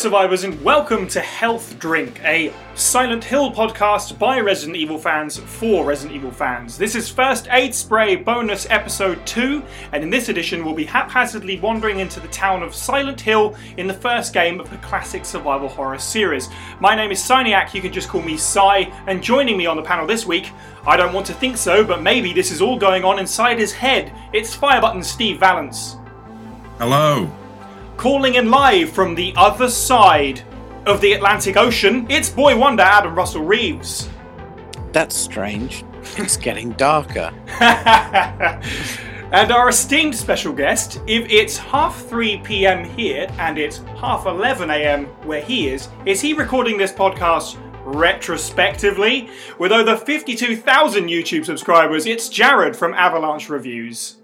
survivors, and welcome to Health Drink, a Silent Hill podcast by Resident Evil fans for Resident Evil fans. This is First Aid Spray bonus episode 2, and in this edition, we'll be haphazardly wandering into the town of Silent Hill in the first game of the classic survival horror series. My name is Cyniac, you can just call me Cy, and joining me on the panel this week, I don't want to think so, but maybe this is all going on inside his head. It's Firebutton Steve Valance. Hello calling in live from the other side of the Atlantic Ocean, it's Boy Wonder Adam Russell Reeves. That's strange. It's getting darker. and our esteemed special guest, if it's half 3 pm here and it's half 11 am where he is, is he recording this podcast retrospectively? With over 52,000 YouTube subscribers, it's Jared from Avalanche Reviews.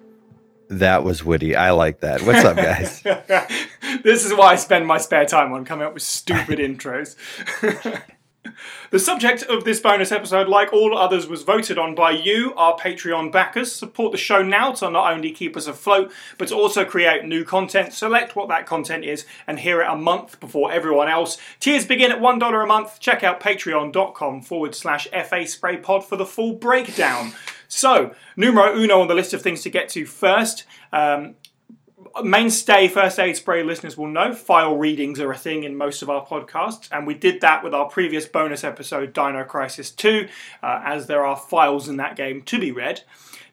That was witty. I like that. What's up, guys? this is why I spend my spare time on, coming up with stupid intros. the subject of this bonus episode, like all others, was voted on by you, our Patreon backers. Support the show now to not only keep us afloat, but to also create new content. Select what that content is and hear it a month before everyone else. Tiers begin at $1 a month. Check out patreon.com forward slash FA Spray Pod for the full breakdown. So, numero uno on the list of things to get to first. Um, mainstay first aid spray listeners will know file readings are a thing in most of our podcasts, and we did that with our previous bonus episode, Dino Crisis 2, uh, as there are files in that game to be read.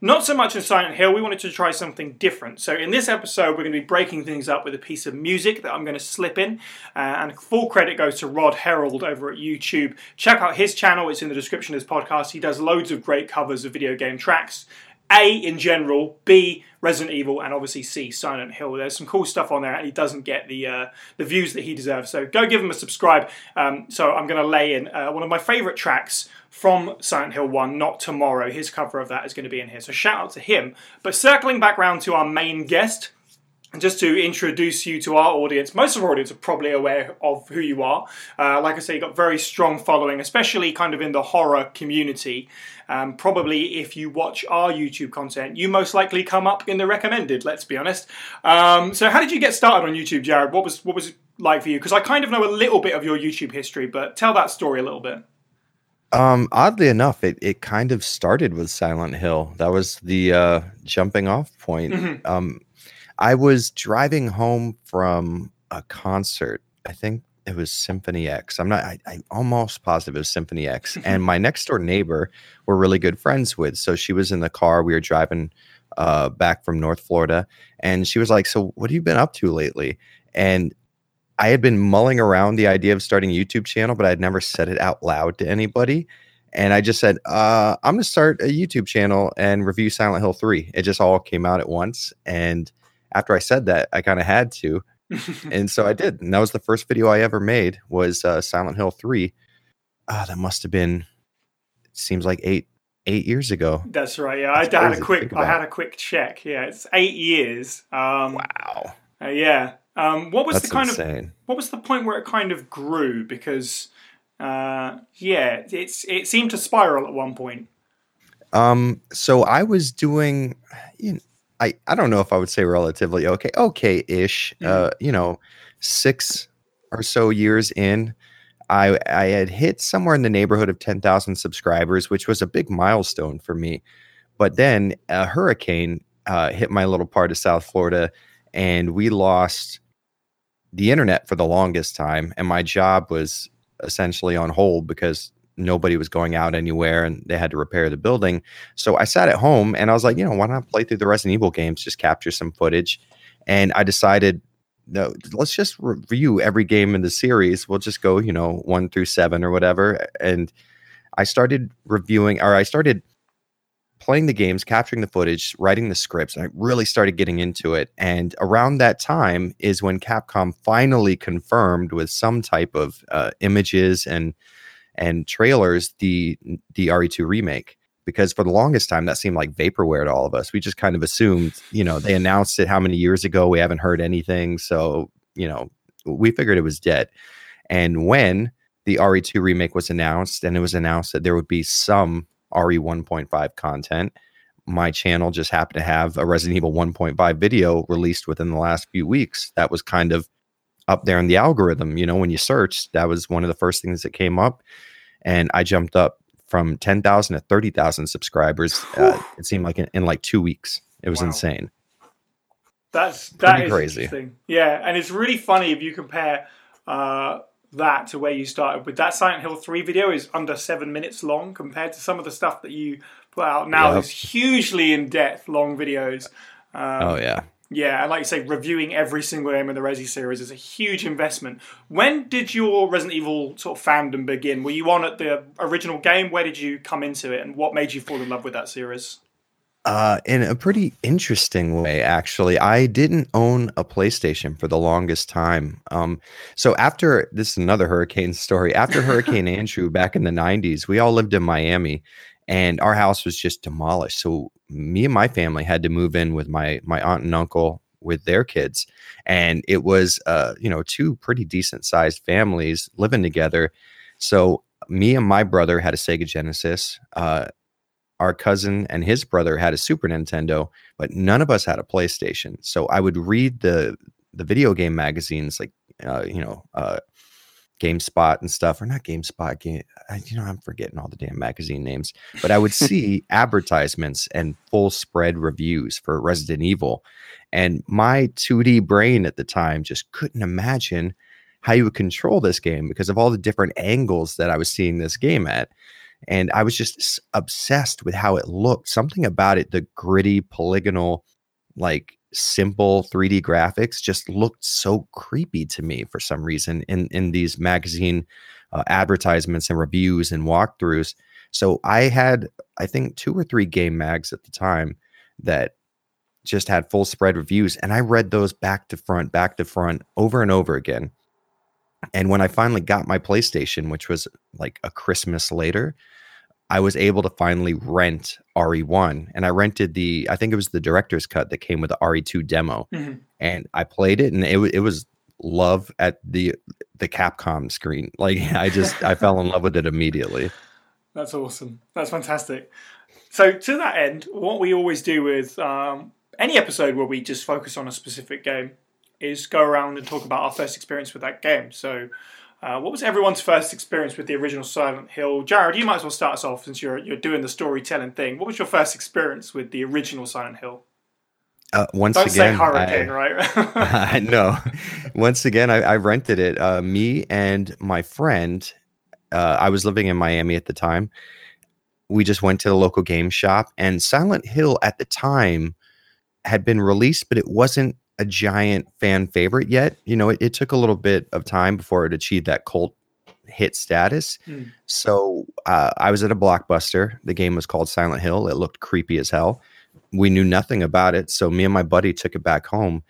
Not so much in Silent Hill, we wanted to try something different. So, in this episode, we're going to be breaking things up with a piece of music that I'm going to slip in. Uh, and full credit goes to Rod Herald over at YouTube. Check out his channel, it's in the description of this podcast. He does loads of great covers of video game tracks. A in general, B Resident Evil, and obviously C Silent Hill. There's some cool stuff on there, and he doesn't get the uh, the views that he deserves. So go give him a subscribe. Um, so I'm going to lay in uh, one of my favourite tracks from Silent Hill 1, Not Tomorrow. His cover of that is going to be in here. So shout out to him. But circling back round to our main guest, and just to introduce you to our audience, most of our audience are probably aware of who you are. Uh, like I say, you've got very strong following, especially kind of in the horror community. Um, probably if you watch our YouTube content, you most likely come up in the recommended. Let's be honest. Um, so, how did you get started on YouTube, Jared? What was what was it like for you? Because I kind of know a little bit of your YouTube history, but tell that story a little bit. Um, oddly enough, it, it kind of started with Silent Hill. That was the uh, jumping off point. Mm-hmm. Um, I was driving home from a concert. I think it was Symphony X. I'm not. I, am almost positive it was Symphony X. and my next door neighbor, we're really good friends with. So she was in the car. We were driving uh, back from North Florida, and she was like, "So what have you been up to lately?" And I had been mulling around the idea of starting a YouTube channel, but I'd never said it out loud to anybody. And I just said, uh, I'm going to start a YouTube channel and review Silent Hill 3. It just all came out at once. And after I said that, I kind of had to. and so I did. And that was the first video I ever made was uh, Silent Hill 3. Uh, that must have been, seems like eight eight years ago. That's right. Yeah, That's I had a quick I had a quick check. Yeah, it's eight years. Um, wow. Uh, yeah. Um, what was That's the kind insane. of what was the point where it kind of grew? Because uh, yeah, it's it seemed to spiral at one point. Um, so I was doing, you know, I I don't know if I would say relatively okay, okay ish. Mm-hmm. Uh, you know, six or so years in, I I had hit somewhere in the neighborhood of ten thousand subscribers, which was a big milestone for me. But then a hurricane uh, hit my little part of South Florida, and we lost the internet for the longest time, and my job was essentially on hold because nobody was going out anywhere and they had to repair the building. So I sat at home and I was like, you know, why not play through the Resident Evil games, just capture some footage. And I decided, no, let's just review every game in the series. We'll just go, you know, one through seven or whatever. And I started reviewing, or I started playing the games, capturing the footage, writing the scripts, and I really started getting into it. And around that time is when Capcom finally confirmed with some type of uh, images and and trailers the the RE2 remake. Because for the longest time, that seemed like vaporware to all of us. We just kind of assumed, you know, they announced it how many years ago? We haven't heard anything, so you know, we figured it was dead. And when the RE2 remake was announced, and it was announced that there would be some RE 1.5 content. My channel just happened to have a Resident Evil 1.5 video released within the last few weeks. That was kind of up there in the algorithm. You know, when you searched, that was one of the first things that came up, and I jumped up from ten thousand to thirty thousand subscribers. Uh, it seemed like in, in, like two weeks. It was Wow. insane. That's that Pretty is crazy. Yeah, and it's really funny if you compare uh, that to where you started with that Silent Hill three video is under seven minutes long compared to some of the stuff that you put out now. Yep. Is hugely in depth, long videos. Um, oh yeah. Yeah, and like you say, reviewing every single game of the Resi series is a huge investment. When did your Resident Evil sort of fandom begin? Were you on at the original game? Where did you come into it, and what made you fall in love with that series? Uh, in a pretty interesting way, actually. I didn't own a PlayStation for the longest time. Um, so after this is another hurricane story. After Hurricane Andrew back in the '90s, we all lived in Miami, and our house was just demolished. So me and my family had to move in with my my aunt and uncle with their kids, and it was uh, you know two pretty decent sized families living together. So me and my brother had a Sega Genesis. Uh, our cousin and his brother had a Super Nintendo, but none of us had a PlayStation. So I would read the the video game magazines like uh, you know uh, GameSpot and stuff, or not GameSpot. Game, I, you know, I'm forgetting all the damn magazine names, but I would see advertisements and full spread reviews for Resident Evil, and my 2D brain at the time just couldn't imagine how you would control this game because of all the different angles that I was seeing this game at and I was just obsessed with how it looked. Something about it, the gritty, polygonal, like simple 3D graphics, just looked so creepy to me for some reason in in these magazine uh, advertisements and reviews and walkthroughs. So I had, I think, two or three game mags at the time that just had full spread reviews, and I read those back to front, back to front, over and over again. And when I finally got my PlayStation, which was like a Christmas later, I was able to finally rent RE1 and I rented the I think it was the director's cut that came with the RE2 demo Mhm. and I played it and it, it was love at the the Capcom screen. Like I just I fell in love with it immediately. That's awesome. That's fantastic. So, to that end, what we always do with um, any episode where we just focus on a specific game is go around and talk about our first experience with that game. So, uh, what was everyone's first experience with the original Silent Hill? Jared, you might as well start us off since you're you're doing the storytelling thing. What was your first experience with the original Silent Hill? Uh, once Don't say again, Hurricane, I, right? I know. Once again, I, I rented it. Uh, me and my friend, uh, I was living in Miami at the time. We just went to the local game shop, and Silent Hill at the time had been released, but it wasn't a giant fan favorite yet. You know, it, it took a little bit of time before it achieved that cult hit status. Hmm. So uh, I was at a blockbuster. The game was called Silent Hill. It looked creepy as hell. We knew nothing about it, so me and my buddy took it back home,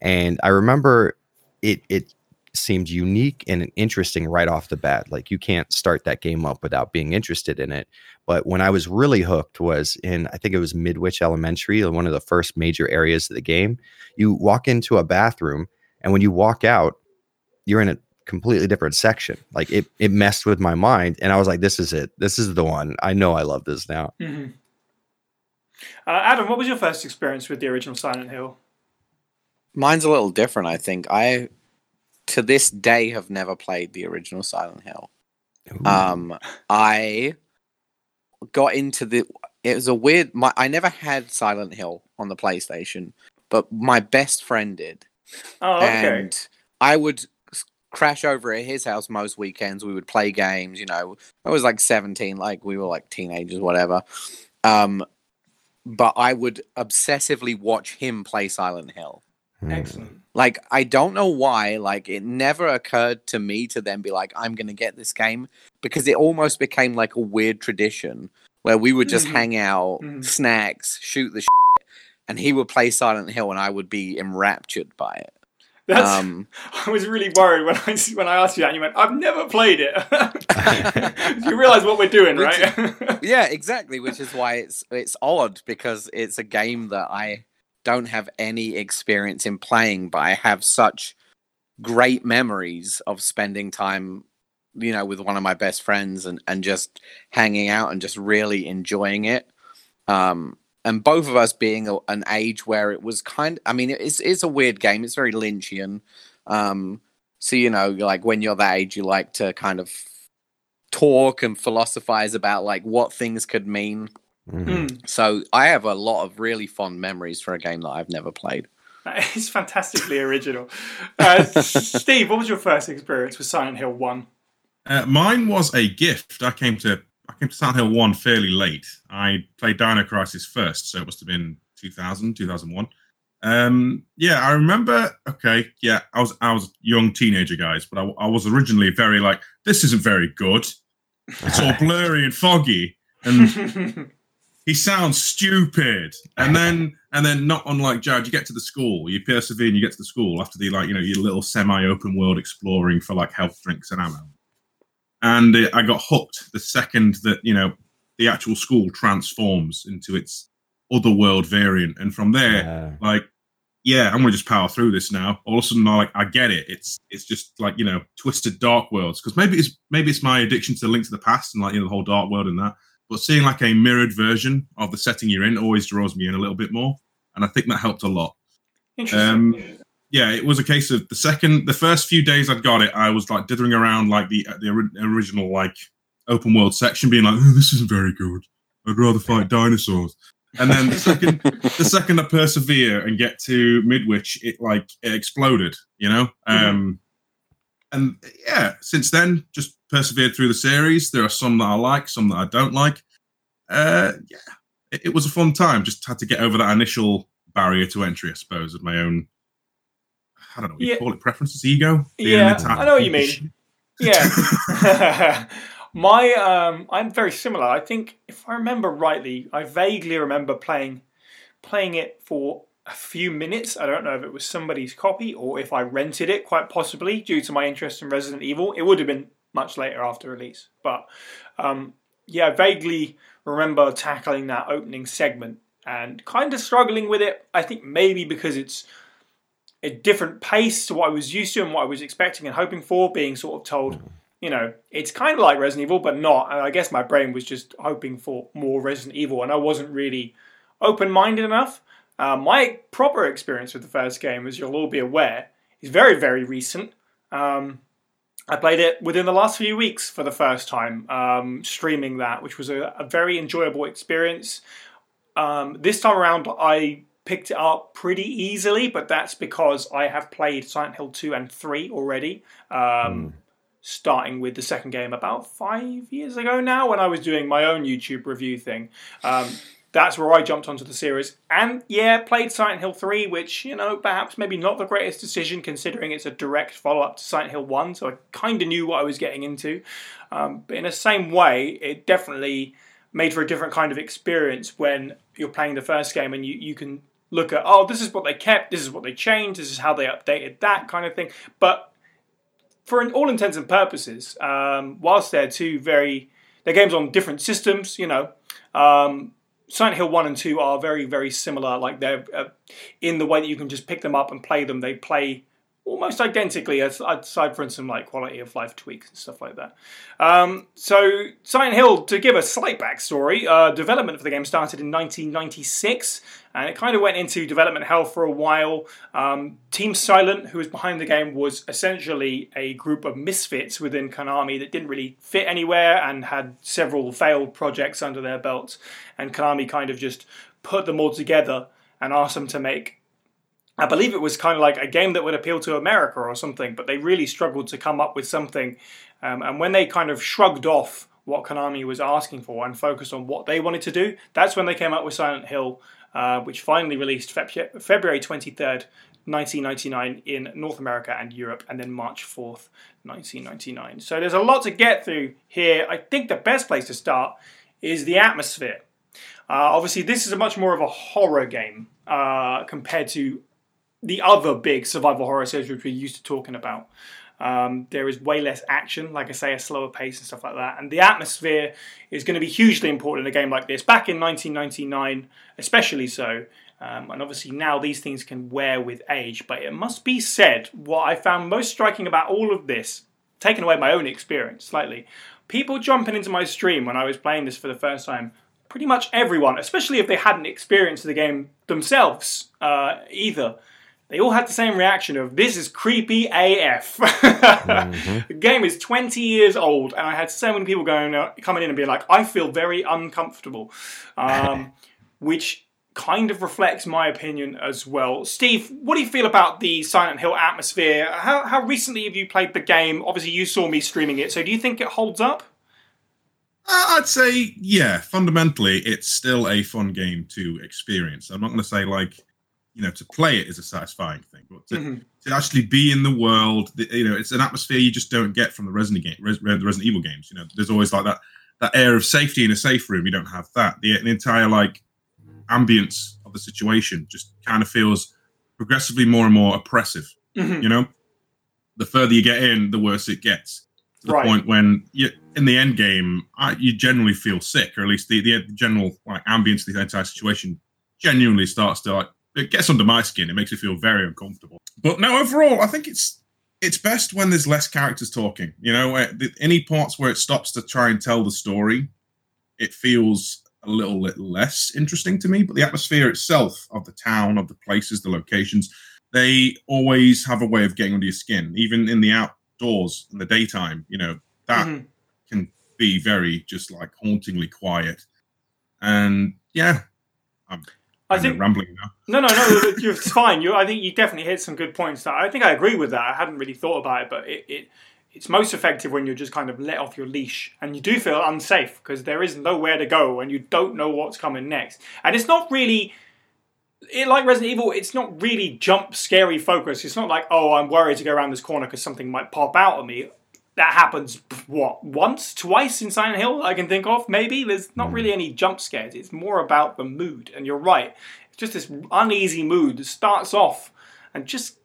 and I remember it. It seemed unique and interesting right off the bat. Like you can't start that game up without being interested in it. But when I was really hooked was in I think it was Midwich Elementary, one of the first major areas of the game. You walk into a bathroom, and when you walk out, you're in a completely different section. Like it, it messed with my mind, and I was like, "This is it. This is the one. I know I love this now." Mhm. Uh, Adam, what was your first experience with the original Silent Hill? Mine's a little different, I think. I, to this day, have never played the original Silent Hill. Ooh. Um, I got into the. It was a weird. My I never had Silent Hill on the PlayStation, but my best friend did, Oh, okay. and I would crash over at his house most weekends. We would play games. You know, I was like seventeen, like we were like teenagers, whatever. Um, but I would obsessively watch him play Silent Hill. Hmm. Excellent. Like I don't know why. Like it never occurred to me to then be like, I'm gonna get this game because it almost became like a weird tradition where we would just Mhm. hang out, Mhm. snacks, shoot the, and he would play Silent Hill, and I would be enraptured by it. That's, Um, I was really worried when I when I asked you that. And you went, "I've never played it." you realise what we're doing, right? yeah, exactly. Which is why it's it's odd because it's a game that I don't have any experience in playing, but I have such great memories of spending time, you know, with one of my best friends and and just hanging out and just really enjoying it. Um, and both of us being a, an age where it was kind. I mean, it's it's a weird game. It's very Lynchian. Um, So you know, like when you're that age, you like to kind of talk and philosophize about like what things could mean. Mhm. Mm. So I have a lot of really fond memories for a game that I've never played. It's fantastically original. Uh, Steve, what was your first experience with Silent Hill 1? Uh, mine was a gift. I came to I came to Silent Hill 1 fairly late. I played Dino Crisis first, so it must have been 2000, 2001. Um, yeah, I remember. Okay, yeah, I was I was a young teenager, guys, but I, I was originally very like, this isn't very good. It's all blurry and foggy, and he sounds stupid. And then and then not unlike Jared, you get to the school, you persevere and you get to the school after the like, you know, your little semi-open world exploring for like health drinks and ammo. And uh, I got hooked the second that, you know, the actual school transforms into its other world variant. And from there, Yeah. like, yeah, I'm gonna just power through this now. All of a sudden, I like I get it. It's it's just like you know, twisted dark worlds. Because maybe it's maybe it's my addiction to the Link to the Past and like you know the whole dark world and that. But seeing like a mirrored version of the setting you're in always draws me in a little bit more, and I think that helped a lot. Um, yeah, it was a case of the second, the first few days I'd got it, I was like dithering around like the the original like open world section, being like, oh, "This isn't very good. I'd rather fight dinosaurs." And then the second, the second I persevere and get to Midwich, it like it exploded, you know. Um, and yeah, since then, just persevered through the series. There are some that I like, some that I don't like. Uh, yeah, it, it was a fun time. Just had to get over that initial barrier to entry, I suppose, of my own. I don't know what you Yeah. call it, preferences, ego. Yeah, I know what you mean. Yeah. My um I'm very similar. I think if I remember rightly, I vaguely remember playing playing it for a few minutes. I don't know if it was somebody's copy or if I rented it, quite possibly, due to my interest in Resident Evil. It would have been much later after release. But um yeah, I vaguely remember tackling that opening segment and kind of struggling with it. I think maybe because it's a different pace to what I was used to and what I was expecting and hoping for, being sort of told, you know, it's kind of like Resident Evil, but not. And I guess my brain was just hoping for more Resident Evil, and I wasn't really open minded enough. Uh, my proper experience with the first game, as you'll all be aware, is very, very recent. Um, I played it within the last few weeks for the first time, um, streaming that, which was a, a very enjoyable experience. Um, this time around, I picked it up pretty easily, but that's because I have played Silent Hill 2 and 3 already. Um, Starting with the second game about five years ago now, when I was doing my own YouTube review thing. Um, that's where I jumped onto the series. And yeah, played Silent Hill 3, which, you know, perhaps maybe not the greatest decision considering it's a direct follow up to Silent Hill 1, so I kind of knew what I was getting into. Um, but in the same way, it definitely made for a different kind of experience when you're playing the first game and you, you can look at, oh, this is what they kept, this is what they changed, this is how they updated that kind of thing. But for all intents and purposes, um, whilst they're two very, they're games on different systems, you know, um, Silent Hill 1 and 2 are very, very similar. Like they're uh, in the way that you can just pick them up and play them. They play almost identically, aside from some like quality of life tweaks and stuff like that. Um, so Silent Hill, to give a slight backstory, uh, development for the game started in 1996, and it kind of went into development hell for a while. Um, Team Silent, who was behind the game, was essentially a group of misfits within Konami that didn't really fit anywhere and had several failed projects under their belts. And Konami kind of just put them all together and asked them to make I believe it was kind of like a game that would appeal to America or something, but they really struggled to come up with something. Um, and when they kind of shrugged off what Konami was asking for and focused on what they wanted to do, that's when they came up with Silent Hill, uh, which finally released Feb- February 23rd, 1999 in North America and Europe, and then March 4th, 1999. So there's a lot to get through here. I think the best place to start is the atmosphere. Uh, obviously, this is a much more of a horror game uh, compared to the other big survival horror series which we're used to talking about. Um, there is way less action, like I say, a slower pace and stuff like that. And the atmosphere is going to be hugely important in a game like this. Back in 1999, especially so. Um, and obviously now these things can wear with age. But it must be said, what I found most striking about all of this, taking away my own experience slightly, people jumping into my stream when I was playing this for the first time, pretty much everyone, especially if they hadn't experienced the game themselves uh, either, they all had the same reaction of this is creepy AF. mm-hmm. The game is 20 years old, and I had so many people going uh, coming in and being like, I feel very uncomfortable, um, which kind of reflects my opinion as well. Steve, what do you feel about the Silent Hill atmosphere? How, how recently have you played the game? Obviously, you saw me streaming it, so do you think it holds up? Uh, I'd say, yeah, fundamentally, it's still a fun game to experience. I'm not going to say, like, you know, to play it is a satisfying thing, but to, mm-hmm. to actually be in the world, you know, it's an atmosphere you just don't get from the Resident game, Res, the Resident Evil games. You know, there's always like that that air of safety in a safe room. You don't have that. The, the entire like ambience of the situation just kind of feels progressively more and more oppressive. Mm-hmm. You know, the further you get in, the worse it gets. To the right. point when you in the end game, I, you generally feel sick, or at least the, the general like ambience of the entire situation genuinely starts to like it gets under my skin. It makes me feel very uncomfortable. But no, overall, I think it's it's best when there's less characters talking. You know, any parts where it stops to try and tell the story, it feels a little, little less interesting to me. But the atmosphere itself of the town, of the places, the locations, they always have a way of getting under your skin. Even in the outdoors in the daytime, you know, that mm-hmm. can be very just like hauntingly quiet. And yeah, I'm I think rambling now. No, no, no. it's fine. You, I think you definitely hit some good points. That I think I agree with that. I hadn't really thought about it, but it, it it's most effective when you're just kind of let off your leash and you do feel unsafe because there is nowhere to go and you don't know what's coming next. And it's not really. It, like Resident Evil, it's not really jump scary focus. It's not like, oh, I'm worried to go around this corner because something might pop out at me that happens what once twice in silent hill i can think of? Maybe? There's not hmm. really any jump scares. It's more about the mood and you're right. It's just this uneasy mood that starts off and just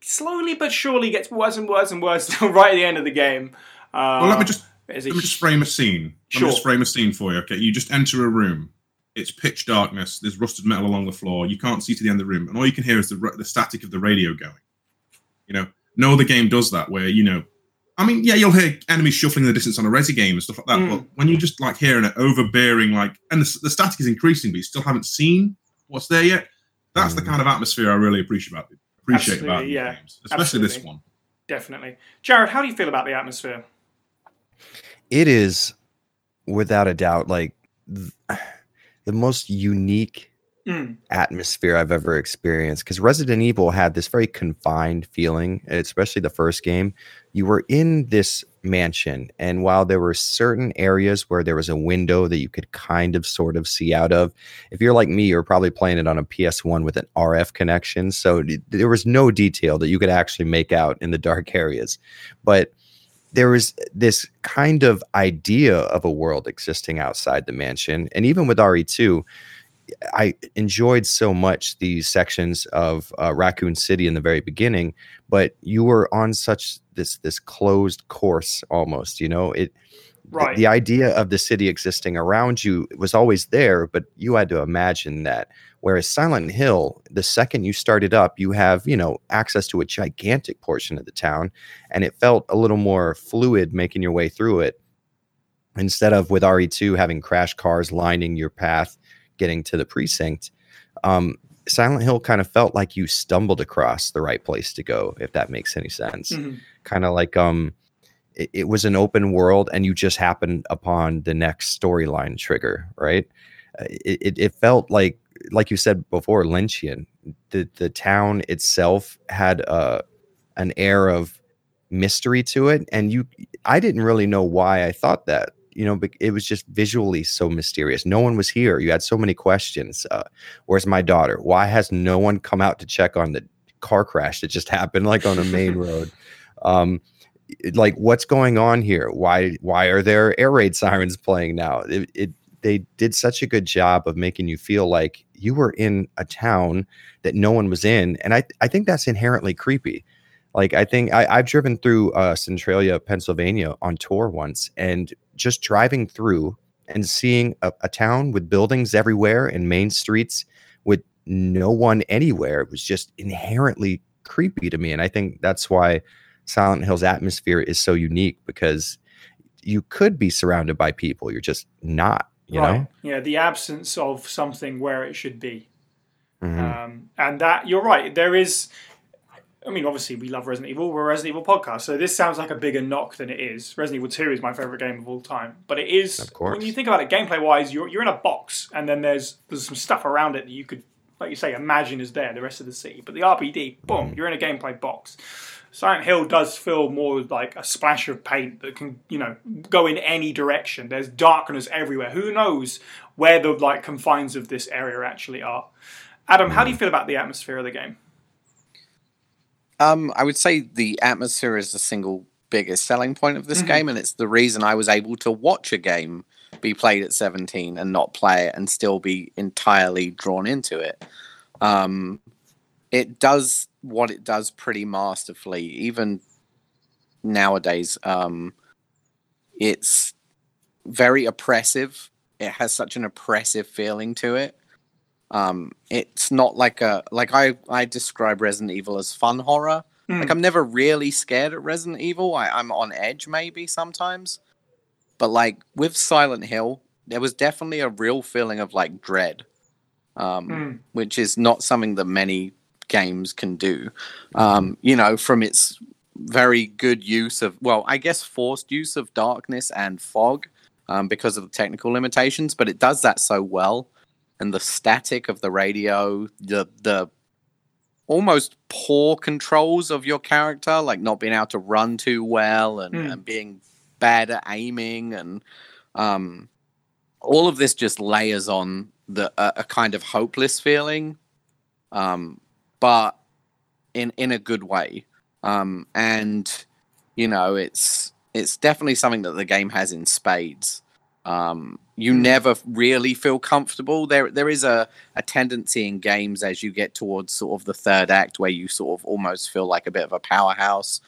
slowly but surely gets worse and worse and worse until right at the end of the game. Uh, well let me just let me just frame a scene. Sure. let me just frame a scene for you okay? You just enter a room. It's pitch darkness. There's rusted metal along the floor. You can't see to the end of the room and all you can hear is the, the static of the radio going. You know? No other game does that where you know I mean, yeah, you'll hear enemies shuffling in the distance on a resi game and stuff like that. Mm. But when you just like hearing an overbearing, like, and the, the, static is increasing, but you still haven't seen what's there yet. That's mm. the kind of atmosphere I really appreciate about appreciate Absolutely, about yeah. games, especially Absolutely. this one. Definitely, Jared. How do you feel about the atmosphere? It is, without a doubt, like th- the most unique mm. atmosphere I've ever experienced. Because Resident Evil had this very confined feeling, especially the first game. You were in this mansion, and while there were certain areas where there was a window that you could kind of sort of see out of, if you're like me, you're probably playing it on a PS1 with an RF connection. So there was no detail that you could actually make out in the dark areas. But there was this kind of idea of a world existing outside the mansion. And even with RE2, I enjoyed so much these sections of uh, Raccoon City in the very beginning, but you were on such this this closed course almost. You know, it right. the, the idea of the city existing around you was always there, but you had to imagine that. Whereas Silent Hill, the second you started up, you have you know access to a gigantic portion of the town, and it felt a little more fluid making your way through it instead of with RE2 having crash cars lining your path getting to the precinct, um, Silent Hill kind of felt like you stumbled across the right place to go, if that makes any sense. Mm-hmm. Kind of like um, it, it, was an open world, and you just happened upon the next storyline trigger, right? Uh, it, it, it felt like, like you said before, Lynchian. The the town itself had a uh, an air of mystery to it, and you, I didn't really know why I thought that you know, it was just visually so mysterious. No one was here. You had so many questions. Uh, where's my daughter? Why has no one come out to check on the car crash that just happened, like on a main road? Um, like, what's going on here? Why why are there air raid sirens playing now? It, it they did such a good job of making you feel like you were in a town that no one was in, and I I think that's inherently creepy. Like I think I, have driven through uh, Centralia, Pennsylvania on tour once, and just driving through and seeing a, a town with buildings everywhere and main streets with no one anywhere, it was just inherently creepy to me. And I think that's why Silent Hill's atmosphere is so unique because you could be surrounded by people, you're just not. You right. know? Yeah, the absence of something where it should be. Mhm. Um, and that you're right. There is. I mean, obviously, we love Resident Evil. We're a Resident Evil podcast, so this sounds like a bigger knock than it is. Resident Evil Two is my favorite game of all time, but it is. Of course. When you think about it, gameplay wise, you're you're in a box, and then there's there's some stuff around it that you could, like you say, imagine is there. The rest of the city, but the RPD, boom, mm. you're in a gameplay box. Silent Hill does feel more like a splash of paint that can, you know, go in any direction. There's darkness everywhere. Who knows where the like confines of this area actually are? Adam, how do you mm. feel about the atmosphere of the game? Um, I would say the atmosphere is the single biggest selling point of this Mhm. game, and it's the reason I was able to watch a game be played at 17 and not play it and still be entirely drawn into it. Um, it does what it does pretty masterfully, even nowadays. Um, it's very oppressive. It has such an oppressive feeling to it. Um, it's not like a like I I describe Resident Evil as fun horror. Hmm. Like I'm never really scared at Resident Evil. I, I'm on edge maybe sometimes, but like with Silent Hill, there was definitely a real feeling of like dread, um, Hmm. which is not something that many games can do. Um, you know, from its very good use of well, I guess forced use of darkness and fog um, because of the technical limitations, but it does that so well. And the static of the radio, the the almost poor controls of your character, like not being able to run too well and, Mm. and being bad at aiming, and um, all of this just layers on the a, a kind of hopeless feeling, um, but in in a good way. Um, and you know, it's it's definitely something that the game has in spades. Um, you never really feel comfortable. There, there is a, a tendency in games as you get towards sort of the third act where you sort of almost feel like a bit of a powerhouse.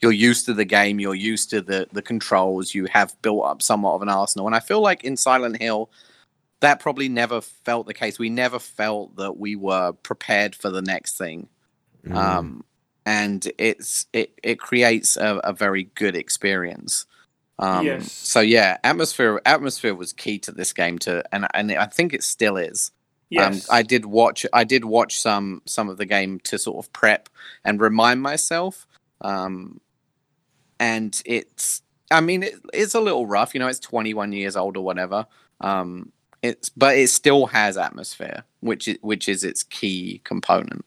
You're used to the game, you're used to the the controls, you have built up somewhat of an arsenal. And I feel like in Silent Hill, that probably never felt the case. We never felt that we were prepared for the next thing Mm. um, and it's it it creates a, a very good experience. Um, Yes. So yeah, atmosphere atmosphere was key to this game to, and and I think it still is. Yes. Um, I did watch I did watch some some of the game to sort of prep and remind myself. Um, and it's I mean it, it's a little rough, you know. It's 21 years old or whatever. Um, it's but it still has atmosphere, which is which is its key component.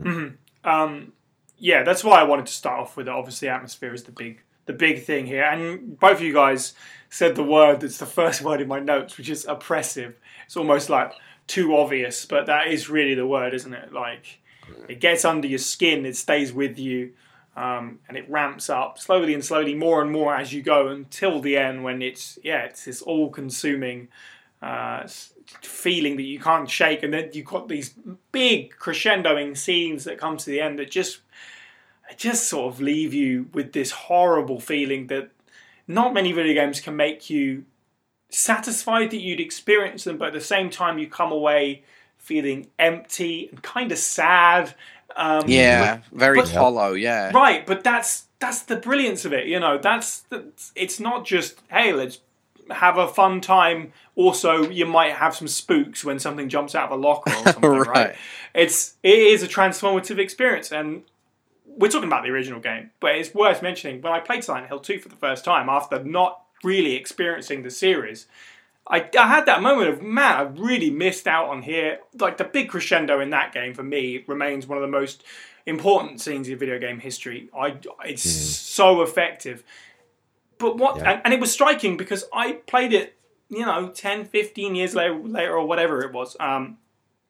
Mhm. Um, yeah, that's why I wanted to start off with it. Obviously, atmosphere is the big the big thing here, and both of you guys said the word that's the first word in my notes, which is oppressive. It's almost like too obvious, but that is really the word, isn't it? Like it gets under your skin, it stays with you, um, and it ramps up slowly and slowly, more and more as you go until the end, when it's yeah, it's this all-consuming uh, feeling that you can't shake, and then you've got these big crescendoing scenes that come to the end that just just sort of leave you with this horrible feeling that not many video games can make you satisfied that you'd experience them, but at the same time you come away feeling empty and kind of sad. Um, Yeah, very but- hollow. Yeah, Right, but that's that's the brilliance of it. You know, that's, that's it's not just hey, let's have a fun time. Also, you might have some spooks when something jumps out of a locker or something, right. Right. It's it is a transformative experience, and we're talking about the original game, but it's worth mentioning when I played Silent Hill 2 for the first time after not really experiencing the series. I, I had that moment of man, I really missed out on here. Like the big crescendo in that game for me remains one of the most important scenes in video game history. I it's so effective. But what Yeah. and, and it was striking because I played it, you know, 10, 15 years later, later or whatever it was. Um,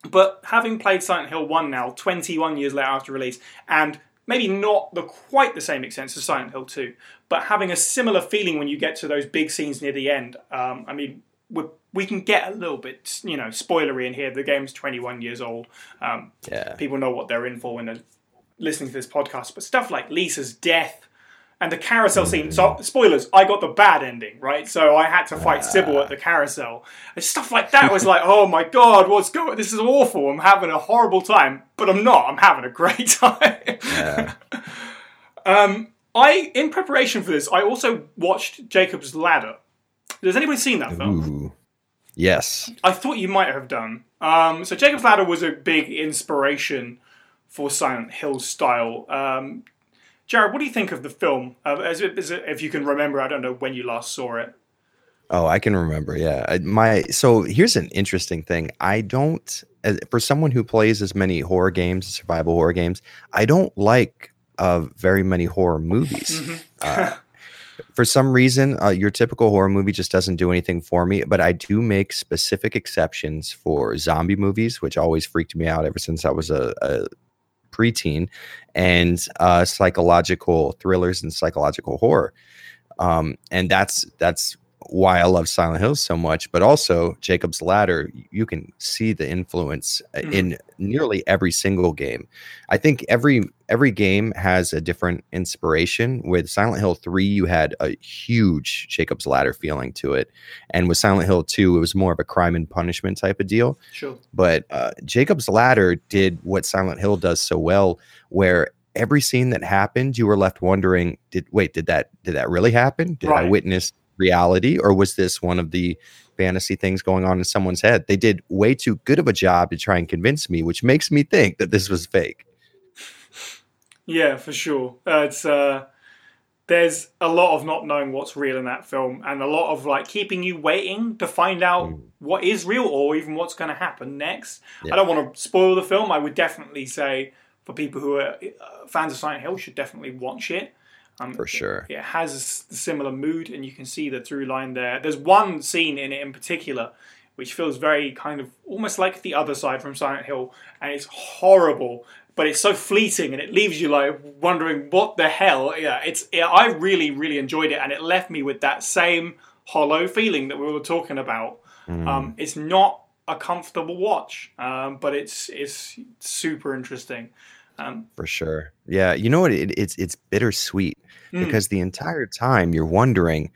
but having played Silent Hill 1 now, 21 years later after release, and maybe not the quite the same extent as Silent Hill 2, but having a similar feeling when you get to those big scenes near the end. Um, I mean, we we can get a little bit, you know, spoilery in here. The game's 21 years old. Um, Yeah. people know what they're in for when they're listening to this podcast. But stuff like Lisa's death and the carousel scene. So, spoilers, I got the bad ending, right? So I had to fight Cybil at the carousel. And stuff like that was like, oh my god, what's going? This is awful. I'm having a horrible time, but I'm not. I'm having a great time. Yeah. um, I, in preparation for this, I also watched Jacob's Ladder. Has anybody seen that film? Ooh. Yes. I thought you might have done. Um, so Jacob's Ladder was a big inspiration for Silent Hill style. Um, Jared, what do you think of the film? Uh, as, as, if you can remember, I don't know when you last saw it. Oh, I can remember. Yeah. I- My so here's an interesting thing. I don't as, for someone who plays as many horror games, survival horror games, I don't like uh very many horror movies. Mhm. Uh, for some reason, uh, your typical horror movie just doesn't do anything for me. But I do make specific exceptions for zombie movies, which always freaked me out ever since I was a, a preteen, and uh, psychological thrillers and psychological horror. Um, and that's that's why I love Silent Hill so much. But also Jacob's Ladder, you can see the influence Mhm. in nearly every single game. I think every every game has a different inspiration. With Silent Hill 3, you had a huge Jacob's Ladder feeling to it. And with Silent Hill 2, it was more of a crime and punishment type of deal. Sure. But uh, Jacob's Ladder did what Silent Hill does so well, where every scene that happened, you were left wondering, did wait, did that did that really happen? Did I witness reality, or was this one of the fantasy things going on in someone's head? They did way too good of a job to try and convince me, which makes me think that this was fake. Yeah, for sure. Uh, it's uh, there's a lot of not knowing what's real in that film, and a lot of like keeping you waiting to find out Mm. what is real or even what's going to happen next. Yeah. I don't want to spoil the film. I would definitely say for people who are uh, fans of Silent Hill should definitely watch it. Um, For sure. It has a similar mood, and you can see the through line there. There's one scene in it in particular which feels very kind of almost like the other side from Silent Hill, and it's horrible, but it's so fleeting, and it leaves you like wondering what the hell. Yeah, it's. Yeah, I really, really enjoyed it, and it left me with that same hollow feeling that we were talking about. Mm. Um, it's not a comfortable watch, um, but it's it's super interesting. Um, For sure. Yeah. You know what? It, it's it's bittersweet Mm. because the entire time you're wondering,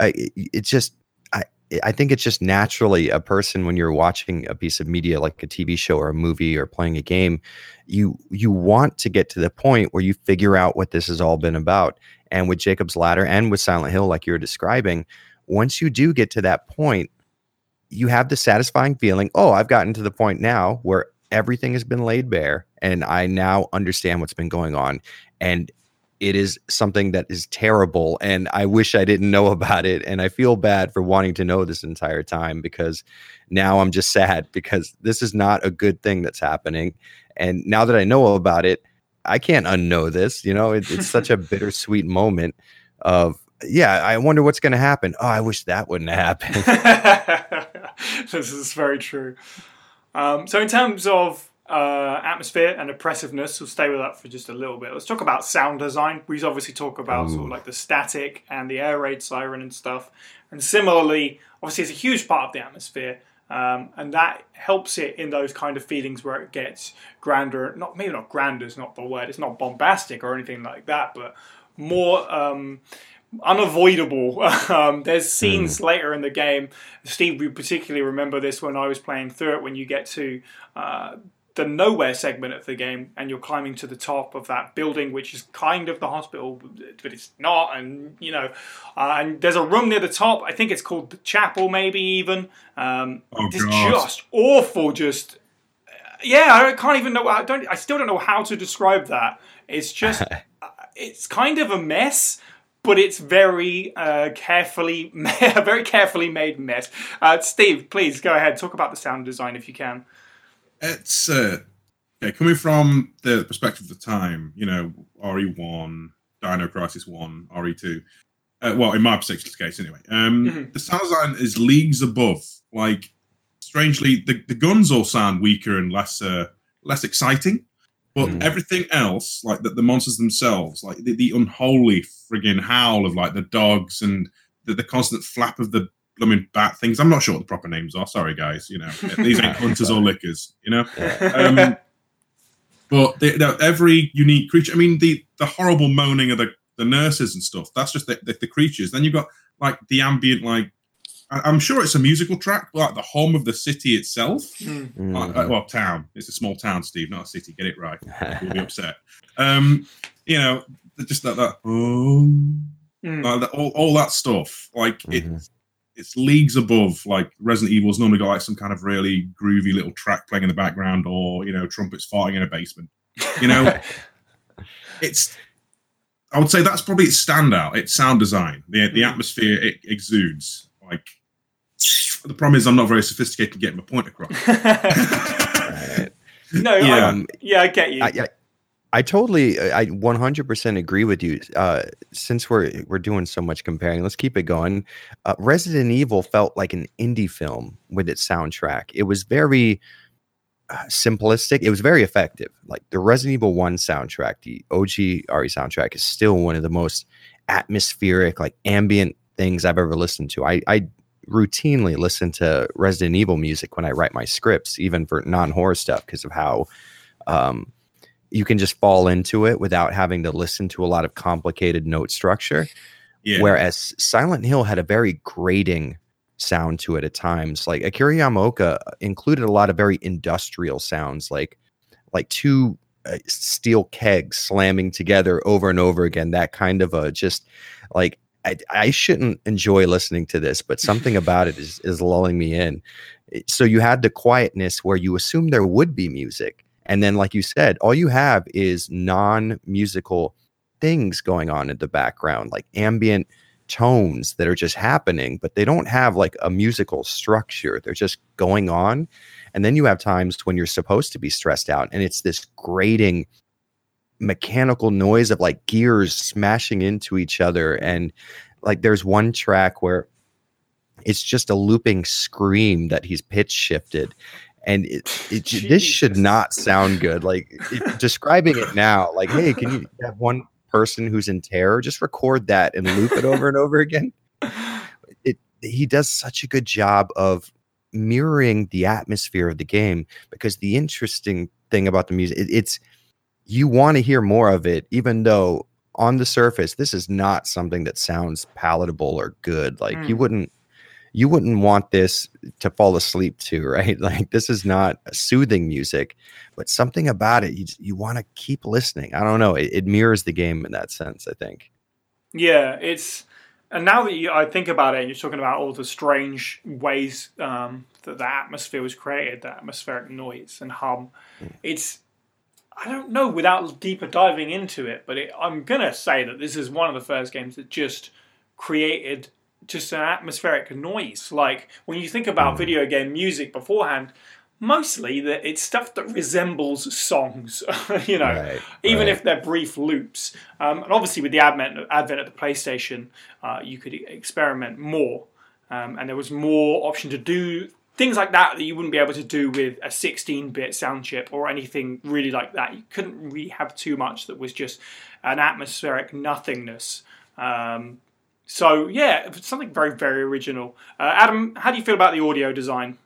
uh, it, it's just. I, I think it's just naturally a person when you're watching a piece of media like a TV show or a movie or playing a game, you you want to get to the point where you figure out what this has all been about. And with Jacob's Ladder and with Silent Hill, like you're describing, once you do get to that point, you have the satisfying feeling, oh, I've gotten to the point now where everything has been laid bare and I now understand what's been going on. And it is something that is terrible. And I wish I didn't know about it. And I feel bad for wanting to know this entire time because now I'm just sad because this is not a good thing that's happening. And now that I know about it, I can't unknow this. You know, it, it's such a bittersweet moment of, yeah, I wonder what's going to happen. Oh, I wish that wouldn't happen. this is very true. Um, so, in terms of uh, atmosphere and oppressiveness, we'll stay with that for just a little bit. Let's talk about sound design. We obviously talk about sort of like the static and the air raid siren and stuff. And similarly, obviously, it's a huge part of the atmosphere. Um, and that helps it in those kind of feelings where it gets grander. Not maybe not grander is not the word. It's not bombastic or anything like that, but more um, unavoidable. um, there's scenes later in the game. Steve, we particularly remember this when I was playing through it. When you get to uh, the nowhere segment of the game and you're climbing to the top of that building, which is kind of the hospital, but it's not. And you know, uh, and there's a room near the top. I think it's called the chapel, maybe even. Um, Oh, it's God. just awful. Just yeah, I can't even know. I don't. I still don't know how to describe that. It's just. it's kind of a mess, but it's very uh, carefully, a very carefully made mess. Uh, Steve, please go ahead. Talk about the sound design if you can. It's uh, okay, coming from the perspective of the time, you know, RE1, Dino Crisis 1, RE2. Uh, well, in my particular case, anyway. Um, Mhm. The sound design is leagues above. Like, strangely, the, the guns all sound weaker and less uh, less exciting. But Mhm. everything else, like the, the monsters themselves, like the, the unholy friggin' howl of like the dogs and the, the constant flap of the blooming bat things. I'm not sure what the proper names are. Sorry, guys. You know, these ain't hunters or lickers. You know, um, but they, they- every unique creature. I mean, the the horrible moaning of the, the nurses and stuff. That's just the, the, the creatures. Then you've got like the ambient, like I, I'm sure it's a musical track, but like the home of the city itself. Mm. Like, well, town. It's a small town, Steve, not a city. Get it right. We'll be upset. Um, you know, just that that oh, Mm. like that, all, all that stuff. Like it, Mhm. It's leagues above like Resident Evil's normally got like some kind of really groovy little track playing in the background or you know trumpets farting in a basement. You know, it's I would say that's probably its standout. It's sound design, the the hmm. atmosphere it exudes. Like the problem is I'm not very sophisticated to get my point across. no, Yeah. I, yeah, I get you. I, I, I totally, I 100% agree with you. Uh, since we're we're doing so much comparing, let's keep it going. Uh, Resident Evil felt like an indie film with its soundtrack. It was very uh, simplistic. It was very effective. Like the Resident Evil One soundtrack, the OG RE soundtrack is still one of the most atmospheric, like ambient things I've ever listened to. I, I routinely listen to Resident Evil music when I write my scripts, even for non horror stuff, because of how um, you can just fall into it without having to listen to a lot of complicated note structure. yeah, Whereas Silent Hill had a very grating sound to it at times. Like Akira Yamaoka included a lot of very industrial sounds, like like two uh, steel kegs slamming together over and over again. That kind of a just like I, I shouldn't enjoy listening to this, but something about it is is lulling me in. So you had the quietness where you assume there would be music, and then like you said, all you have is non-musical things going on in the background, like ambient tones that are just happening, but they don't have like a musical structure. They're just going on. And then you have times when you're supposed to be stressed out, and it's this grating mechanical noise of like gears smashing into each other. And like there's one track where it's just a looping scream that he's pitch shifted. And it, it this should not sound good. Like it- describing it now, like, hey, can you have one person who's in terror just record that and loop it over and over again? It he does such a good job of mirroring the atmosphere of the game because the interesting thing about the music it, it's you want to hear more of it even though on the surface this is not something that sounds palatable or good like you Mm. wouldn't you wouldn't want this to fall asleep to right? Like this is not soothing music but something about it you, you want to keep listening. I don't know it, it mirrors the game in that sense i think. Yeah, it's and now that you, I think about it, and you're talking about all the strange ways um, that the atmosphere was created, the atmospheric noise and hum. It's I don't know without deeper diving into it, but it, I'm gonna say that this is one of the first games that just created just an atmospheric noise. Like when you think about video game music beforehand, mostly that it's stuff that resembles songs. you know, Right, even right. if they're brief loops. Um, and obviously, with the advent advent of the PlayStation, uh, you could experiment more, um, and there was more option to do things like that that you wouldn't be able to do with a 16-bit sound chip or anything really like that. You couldn't really have too much that was just an atmospheric nothingness. Um, so yeah, something very very original. Uh, Adam, how do you feel about the audio design?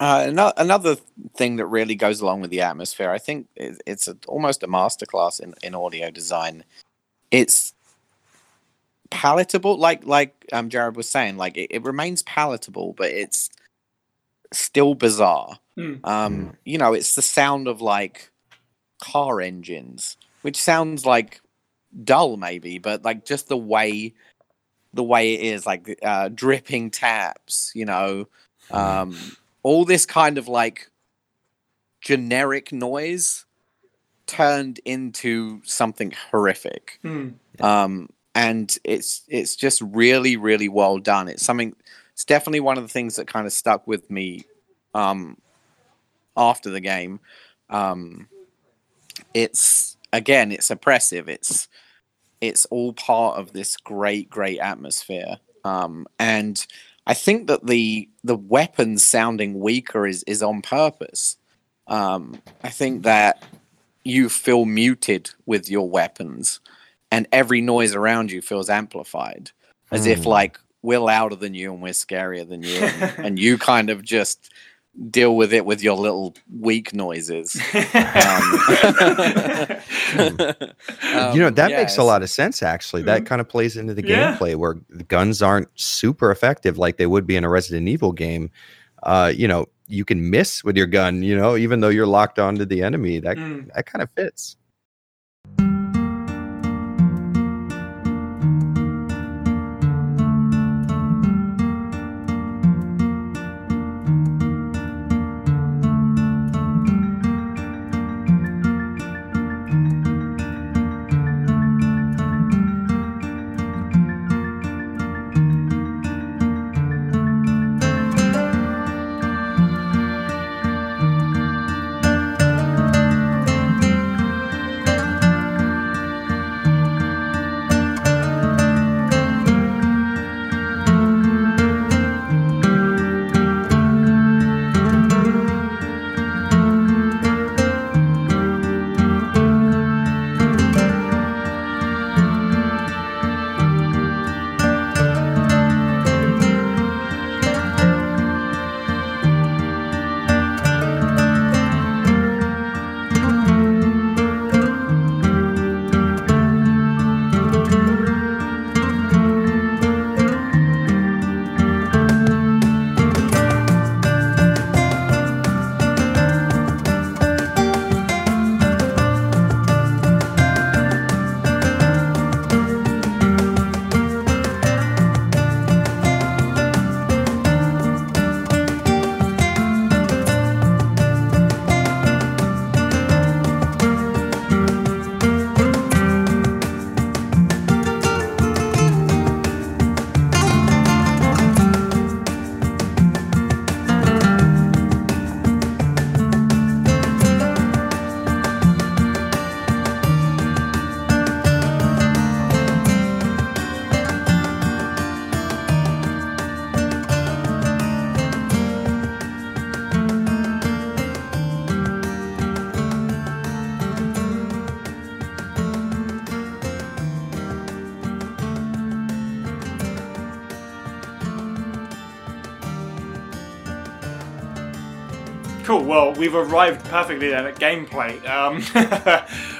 Uh, another thing that really goes along with the atmosphere, I think it's a, almost a masterclass in, in audio design. It's palatable, like like um, Jared was saying, like it, it remains palatable, but it's still bizarre. Mm. Um, you know, it's the sound of like car engines, which sounds like dull maybe, but like just the way the way it is, like uh, dripping taps, you know, um, all this kind of like generic noise turned into something horrific. Hmm. um, and it's it's just really really well done. It's something it's definitely one of the things that kind of stuck with me um, after the game. Um, it's again it's oppressive. It's it's all part of this great great atmosphere. Um, and i think that the the weapons sounding weaker is is on purpose. Um, i think that you feel muted with your weapons and every noise around you feels amplified. As if Hmm. like we're louder than you and we're scarier than you and, and you kind of just deal with it with your little weak noises um, you know that yeah, makes a lot of sense actually that Mhm. kind of plays into the Yeah. gameplay where the guns aren't super effective like they would be in a resident evil game uh you know you can miss with your gun you know even though you're locked onto the enemy that Mm. that kind of fits we've arrived perfectly then at gameplay. Um,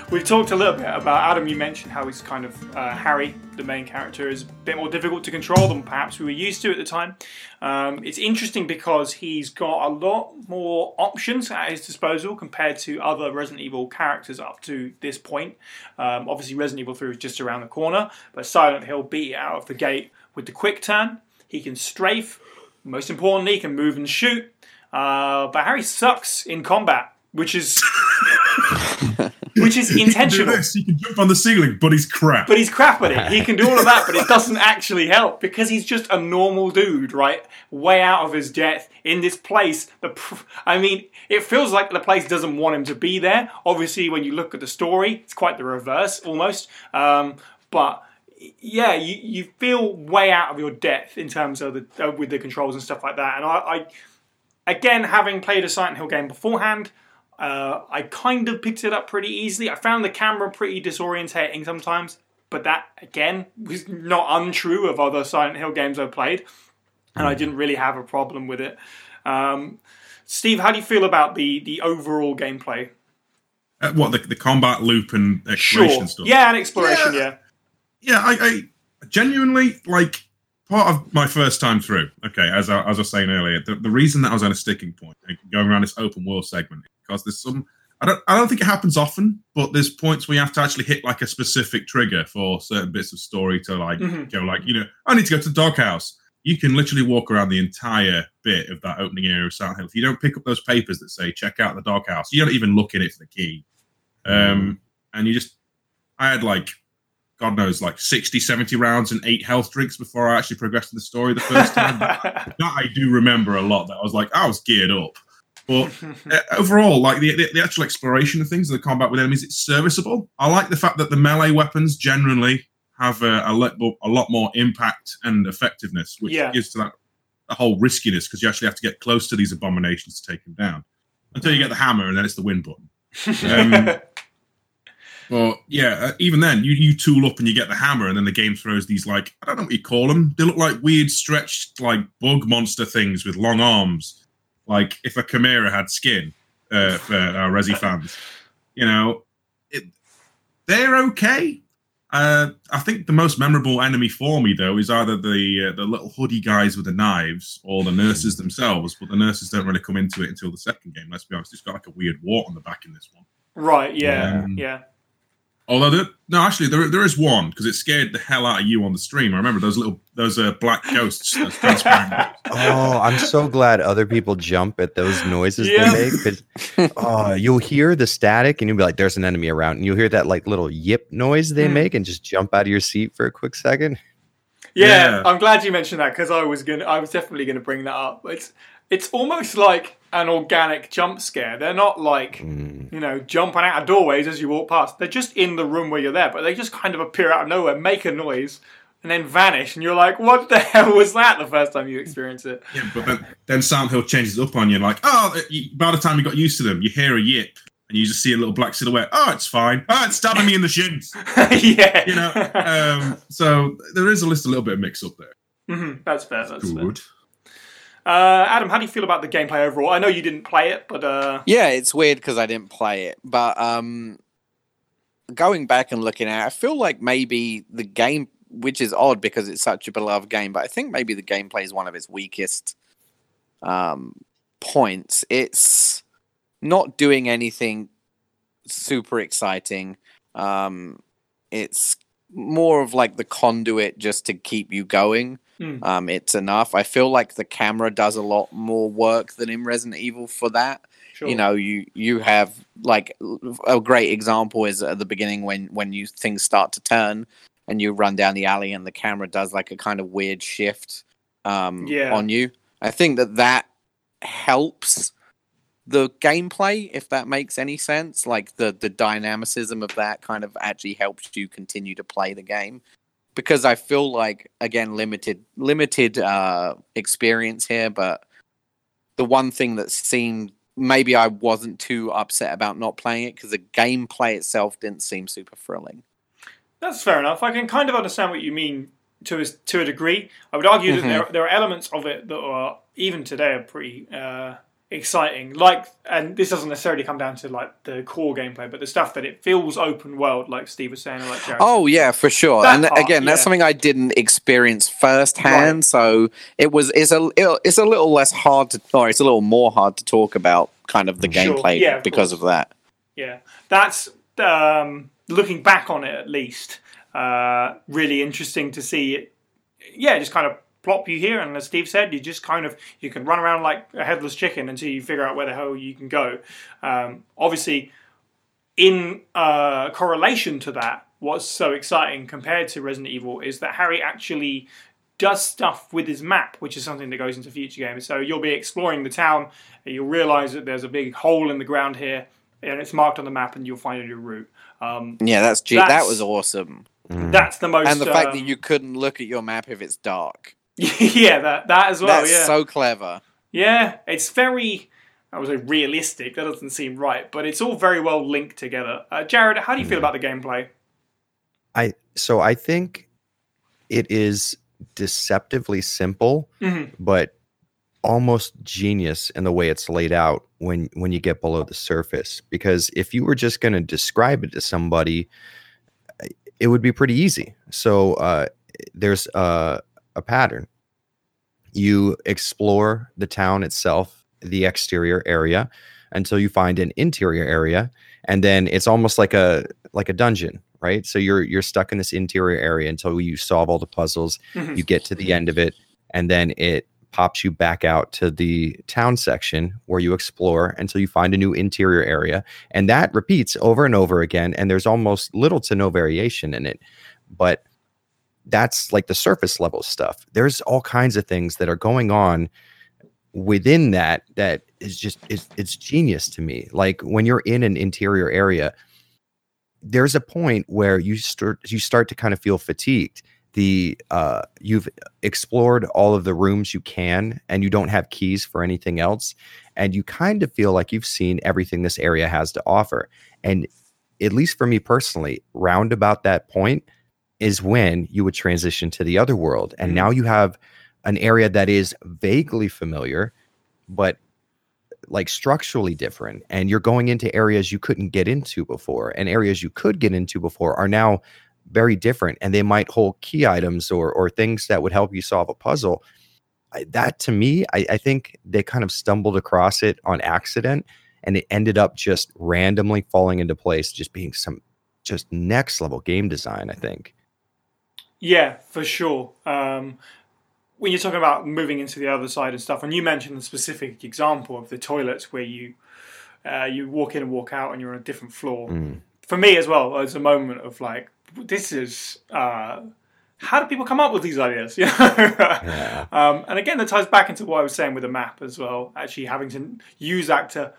we've talked a little bit about Adam. You mentioned how he's kind of uh, Harry, the main character, is a bit more difficult to control than perhaps we were used to at the time. Um, it's interesting because he's got a lot more options at his disposal compared to other Resident Evil characters up to this point. Um, obviously, Resident Evil 3 is just around the corner, but Silent Hill beat out of the gate with the quick turn. He can strafe. Most importantly, he can move and shoot. Uh, but Harry sucks in combat, which is which is He can intentional. He can jump on the ceiling, but he's crap. But he's crap at it. He can do all of that, but it doesn't actually help because he's just a normal dude, right? Way out of his depth in this place. The pr- I mean, it feels like the place doesn't want him to be there. Obviously, when you look at the story, it's quite the reverse almost. Um, but yeah, you, you feel way out of your depth in terms of the uh, with the controls and stuff like that. And I, I again, having played a Silent Hill game beforehand, uh, I kind of picked it up pretty easily. I found the camera pretty disorientating sometimes, but that again was not untrue of other Silent Hill games I've played, and I didn't really have a problem with it. Um, Steve, how do you feel about the the overall gameplay? Uh, what the, the combat loop and exploration Sure, stuff? yeah, and exploration, Yeah. yeah. yeah, I, I genuinely like part of my first time through. Okay, as I, as I was saying earlier, the, the reason that I was on a sticking point going around this open world segment because there's some. I don't. I don't think it happens often, but there's points where you have to actually hit like a specific trigger for certain bits of story to like Mhm. go like you know I need to go to the doghouse. You can literally walk around the entire bit of that opening area of Silent Hill. If you don't pick up those papers that say check out the doghouse, you don't even look in it for the key. Um, and you just, I had like God knows, like 60, 70 rounds and eight health drinks before I actually progressed in the story the first time. that I do remember a lot. That I was like, I was geared up. But uh, overall, like the, the the actual exploration of things, the combat with enemies, it's serviceable. I like the fact that the melee weapons generally have a, a, lot, more, a lot more impact and effectiveness, which Yeah. gives to that the whole riskiness because you actually have to get close to these abominations to take them down until you get the hammer and then it's the win button. Um, But yeah, uh, even then, you, you tool up and you get the hammer, and then the game throws these like I don't know what you call them. They look like weird stretched like bug monster things with long arms. Like if a Chimera had skin uh, for our Resi fans, you know, it, they're okay. Uh, I think the most memorable enemy for me though is either the uh, the little hoodie guys with the knives or the nurses themselves. But the nurses don't really come into it until the second game. Let's be honest, it's got like a weird wart on the back in this one. right, yeah, Um, yeah. Although there, no, actually there, there is one because it scared the hell out of you on the stream. I remember those little those uh, black ghosts. those Oh, I'm so glad other people jump at those noises Yeah. they make. oh, you'll hear the static and you'll be like, "There's an enemy around," and you'll hear that like little yip noise they Mm. make, and just jump out of your seat for a quick second. Yeah, Yeah. I'm glad you mentioned that because I was gonna, I was definitely gonna bring that up. It's, it's almost like an organic jump scare. They're not like, Mm. you know, jumping out of doorways as you walk past. They're just in the room where you're there, but they just kind of appear out of nowhere, make a noise, and then vanish. And you're like, what the hell was that? The first time you experience it. Yeah, but then, then Silent Hill changes up on you, like, oh, by the time you got used to them, you hear a yip and you just see a little black silhouette. Oh, it's fine. Oh, it's stabbing me in the shins. yeah, You know, um, so there is a list, a little bit of mix up there. Mhm, that's fair. That's fair. Uh, Adam, how do you feel about the gameplay overall? I know you didn't play it, but uh, Yeah, it's weird because I didn't play it, but um, going back and looking at, it, I feel like maybe the game, which is odd because it's such a beloved game, but I think maybe the gameplay is one of its weakest um, points. It's not doing anything super exciting. Um, it's more of like the conduit just to keep you going. Hmm. Um, it's enough. I feel like the camera does a lot more work than in Resident Evil for that sure. you know you you have like a great example is at the beginning when when you things start to turn and you run down the alley and the camera does like a kind of weird shift um Yeah. on you i think that that helps the gameplay if that makes any sense like the the dynamicism of that kind of actually helps you continue to play the game because i feel like again limited limited uh experience here but the one thing that seemed maybe I wasn't too upset about not playing it because the gameplay itself didn't seem super thrilling. That's fair enough. I can kind of understand what you mean to a, to a degree. I would argue that there, there are elements of it that are even today are pretty uh, exciting. Like, and this doesn't necessarily come down to like the core gameplay, but the stuff that it feels open world, like Steve was saying, like Jared. Oh yeah, for sure. That and part, again, that's something I didn't experience firsthand, Right. so it was it's a it- it's a little less hard to or it's a little more hard to talk about kind of the Sure. gameplay Yeah, of because course. of that. Yeah, that's um, looking back on it at least. Uh, really interesting to see it. Yeah, just kind of plop you here, and as Steve said, you just kind of you can run around like a headless chicken until you figure out where the hell you can go. Um, obviously, in uh, correlation to that, what's so exciting compared to Resident Evil is that Harry actually does stuff with his map, which is something that goes into future games. So you'll be exploring the town, and you'll realize that there's a big hole in the ground here, and it's marked on the map, and you'll find a new route. Um, Yeah, that's, That's- that was awesome. Mm. that's the most, And the fact that um, you couldn't look at your map if it's dark. yeah, that that as well. that's yeah, so clever. yeah, it's very. I would say realistic. That doesn't seem right, but it's all very well linked together. Uh, Jared, how do you feel about the gameplay? I so I think it is deceptively simple, Mhm. but almost genius in the way it's laid out when when you get below the surface. Because if you were just going to describe it to somebody, it would be pretty easy. So uh, there's a, a pattern. You explore the town itself, the exterior area, until you find an interior area, and then it's almost like a like a dungeon, right? So you're you're stuck in this interior area until you solve all the puzzles. Mhm. You get to the end of it, and then it pops you back out to the town section where you explore until you find a new interior area, and that repeats over and over again. And there's almost little to no variation in it, but that's like the surface level stuff. There's all kinds of things that are going on within that that is just it's, it's genius to me. Like when you're in an interior area there's a point where you start you start to kind of feel fatigued. The uh you've explored all of the rooms you can and you don't have keys for anything else and you kind of feel like you've seen everything this area has to offer. And at least for me personally round about that point is when you would transition to the other world. And Mhm. now you have an area that is vaguely familiar but like structurally different. And you're going into areas you couldn't get into before. And areas you could get into before are now very different and they might hold key items or or things that would help you solve a puzzle. I, that to me I, I think they kind of stumbled across it on accident and it ended up just randomly falling into place just being some just next level game design i think Yeah, for sure. Um, when you're talking about moving into the other side and stuff, and you mentioned the specific example of the toilets where you uh, you walk in and walk out and you're on a different floor. Mm. For me as well, there's a moment of like, this is uh, how do people come up with these ideas? You know? Yeah. um, and again, that ties back into what I was saying with the map as well. Actually, having to use that to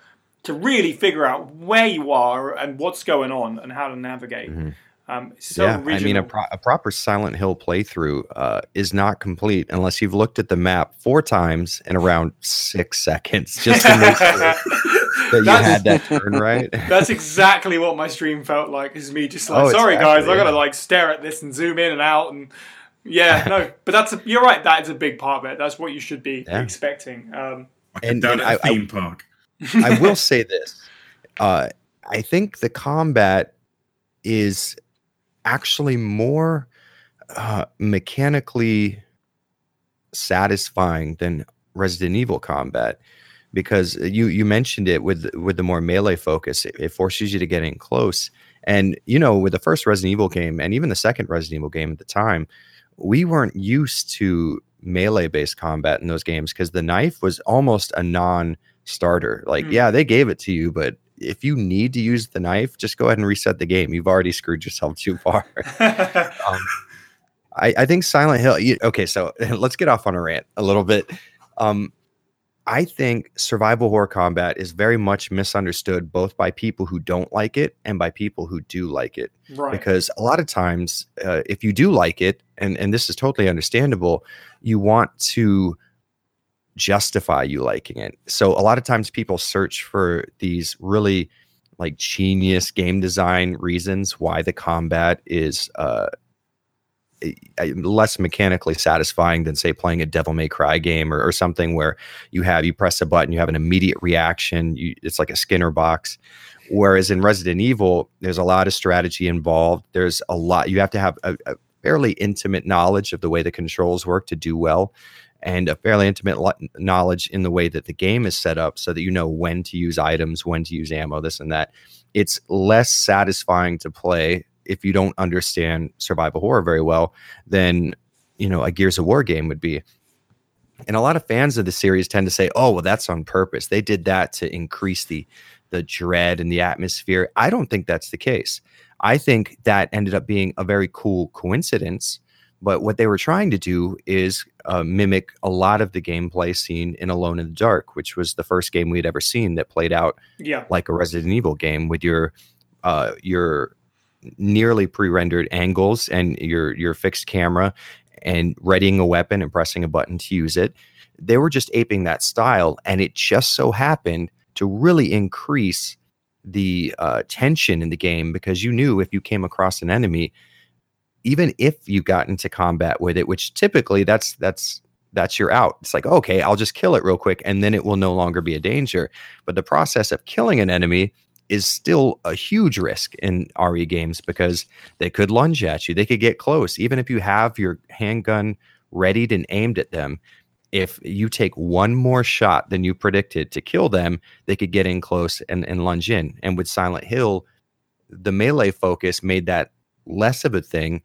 to really figure out where you are and what's going on and how to navigate. Mhm. Um, so yeah, I mean, a, pro- a proper Silent Hill playthrough uh, is not complete unless you've looked at the map four times in around six seconds, just to make sure that you That's- had that turn right. That's exactly what my stream felt like. Is me just like, Oh, sorry guys, exactly, I gotta like stare at this and zoom in and out and yeah, no. But that's a, you're right. That is a big part of it. That's what you should be Yeah. expecting. Um, Like And- down and at a I- I- theme park. I will say this: uh, I think the combat is actually more uh, mechanically satisfying than Resident Evil combat because you you mentioned it with with the more melee focus it, it forces you to get in close and you know with the first Resident Evil game and even the second Resident Evil game at the time we weren't used to melee based combat in those games because the knife was almost a non starter like Mm. yeah they gave it to you but if you need to use the knife just go ahead and reset the game you've already screwed yourself too far um, I, I think Silent Hill. You, okay, so let's get off on a rant a little bit. Um, I think survival horror combat is very much misunderstood both by people who don't like it and by people who do like it. right. Because a lot of times, uh, if you do like it, and and this is totally understandable, you want to justify you liking it. So a lot of times, people search for these really like genius game design reasons why the combat is uh, less mechanically satisfying than say playing a Devil May Cry game or, or something where you have you press a button, you have an immediate reaction. You, it's like a Skinner box. Whereas in Resident Evil, there's a lot of strategy involved. There's a lot you have to have a, a fairly intimate knowledge of the way the controls work to do well and a fairly intimate knowledge in the way that the game is set up so that you know when to use items, when to use ammo, this and that. It's less satisfying to play if you don't understand survival horror very well than you know a Gears of War game would be. And a lot of fans of the series tend to say, "Oh, well, that's on purpose. They did that to increase the the dread and the atmosphere." I don't think that's the case. I think that ended up being a very cool coincidence but what they were trying to do is uh, mimic a lot of the gameplay seen in Alone in the Dark, which was the first game we'd ever seen that played out yeah. like a Resident Evil game with your uh, your nearly pre-rendered angles and your your fixed camera and readying a weapon and pressing a button to use it. They were just aping that style, and it just so happened to really increase the uh, tension in the game because you knew if you came across an enemy even if you got into combat with it, which typically that's that's that's your out. It's like, okay, I'll just kill it real quick and then it will no longer be a danger. But the process of killing an enemy is still a huge risk in RE games because they could lunge at you. They could get close. Even if you have your handgun readied and aimed at them, if you take one more shot than you predicted to kill them, they could get in close and, and lunge in. And with Silent Hill, the melee focus made that less of a thing.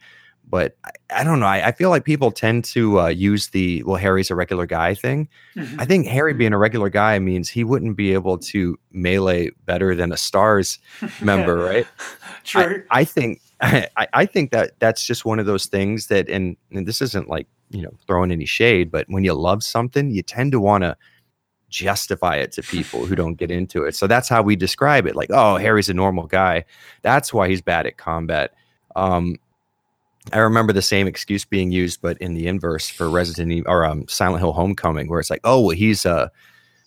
But I, I don't know. I, I, feel like people tend to uh, use the well, Harry's a regular guy thing. Mm-hmm. I think Harry being a regular guy means he wouldn't be able to melee better than a stars member, right? True. I, I think I, I, think that that's just one of those things that, and, and this isn't like you know throwing any shade, but when you love something, you tend to want to justify it to people who don't get into it. So that's how we describe it. Like, oh, Harry's a normal guy. That's why he's bad at combat. Um, I remember the same excuse being used, but in the inverse for Resident Evil or um, Silent Hill Homecoming, where it's like, oh, well, he's a,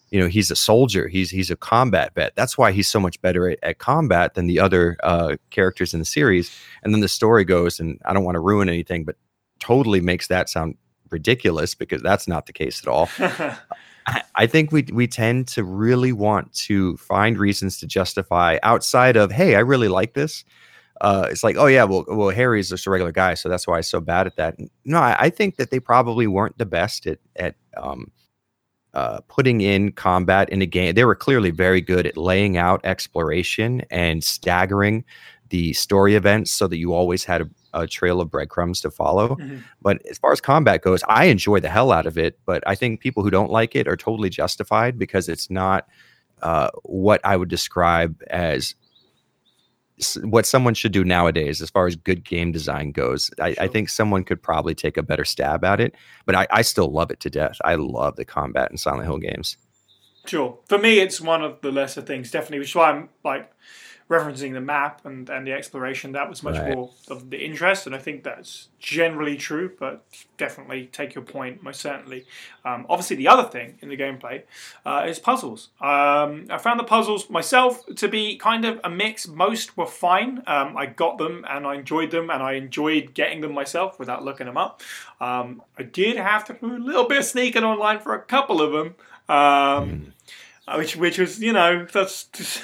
you know, he's a soldier. He's he's a combat vet. That's why he's so much better at, at combat than the other uh, characters in the series. And then the story goes, and I don't want to ruin anything, but totally makes that sound ridiculous because that's not the case at all. I, I think we we tend to really want to find reasons to justify outside of, hey, I really like this uh, it's like, oh yeah, well, well, Harry's just a regular guy, so that's why he's so bad at that. No, I, I think that they probably weren't the best at at um, uh, putting in combat in a game. They were clearly very good at laying out exploration and staggering the story events so that you always had a, a trail of breadcrumbs to follow. Mm-hmm. But as far as combat goes, I enjoy the hell out of it. But I think people who don't like it are totally justified because it's not uh, what I would describe as what someone should do nowadays as far as good game design goes. I, sure. I think someone could probably take a better stab at it, but I, I, still love it to death. I love the combat in Silent Hill games. Sure. For me, it's one of the lesser things, definitely, which is why I'm like referencing the map and, and the exploration, that was much right. more of the interest, and I think that's generally true, but definitely take your point, most certainly. Um, obviously, the other thing in the gameplay uh, is puzzles. Um, I found the puzzles myself to be kind of a mix. Most were fine. Um, I got them and I enjoyed them, and I enjoyed getting them myself without looking them up. Um, I did have to do a little bit of sneaking online for a couple of them. Mm. Which, which was, you know, that's just,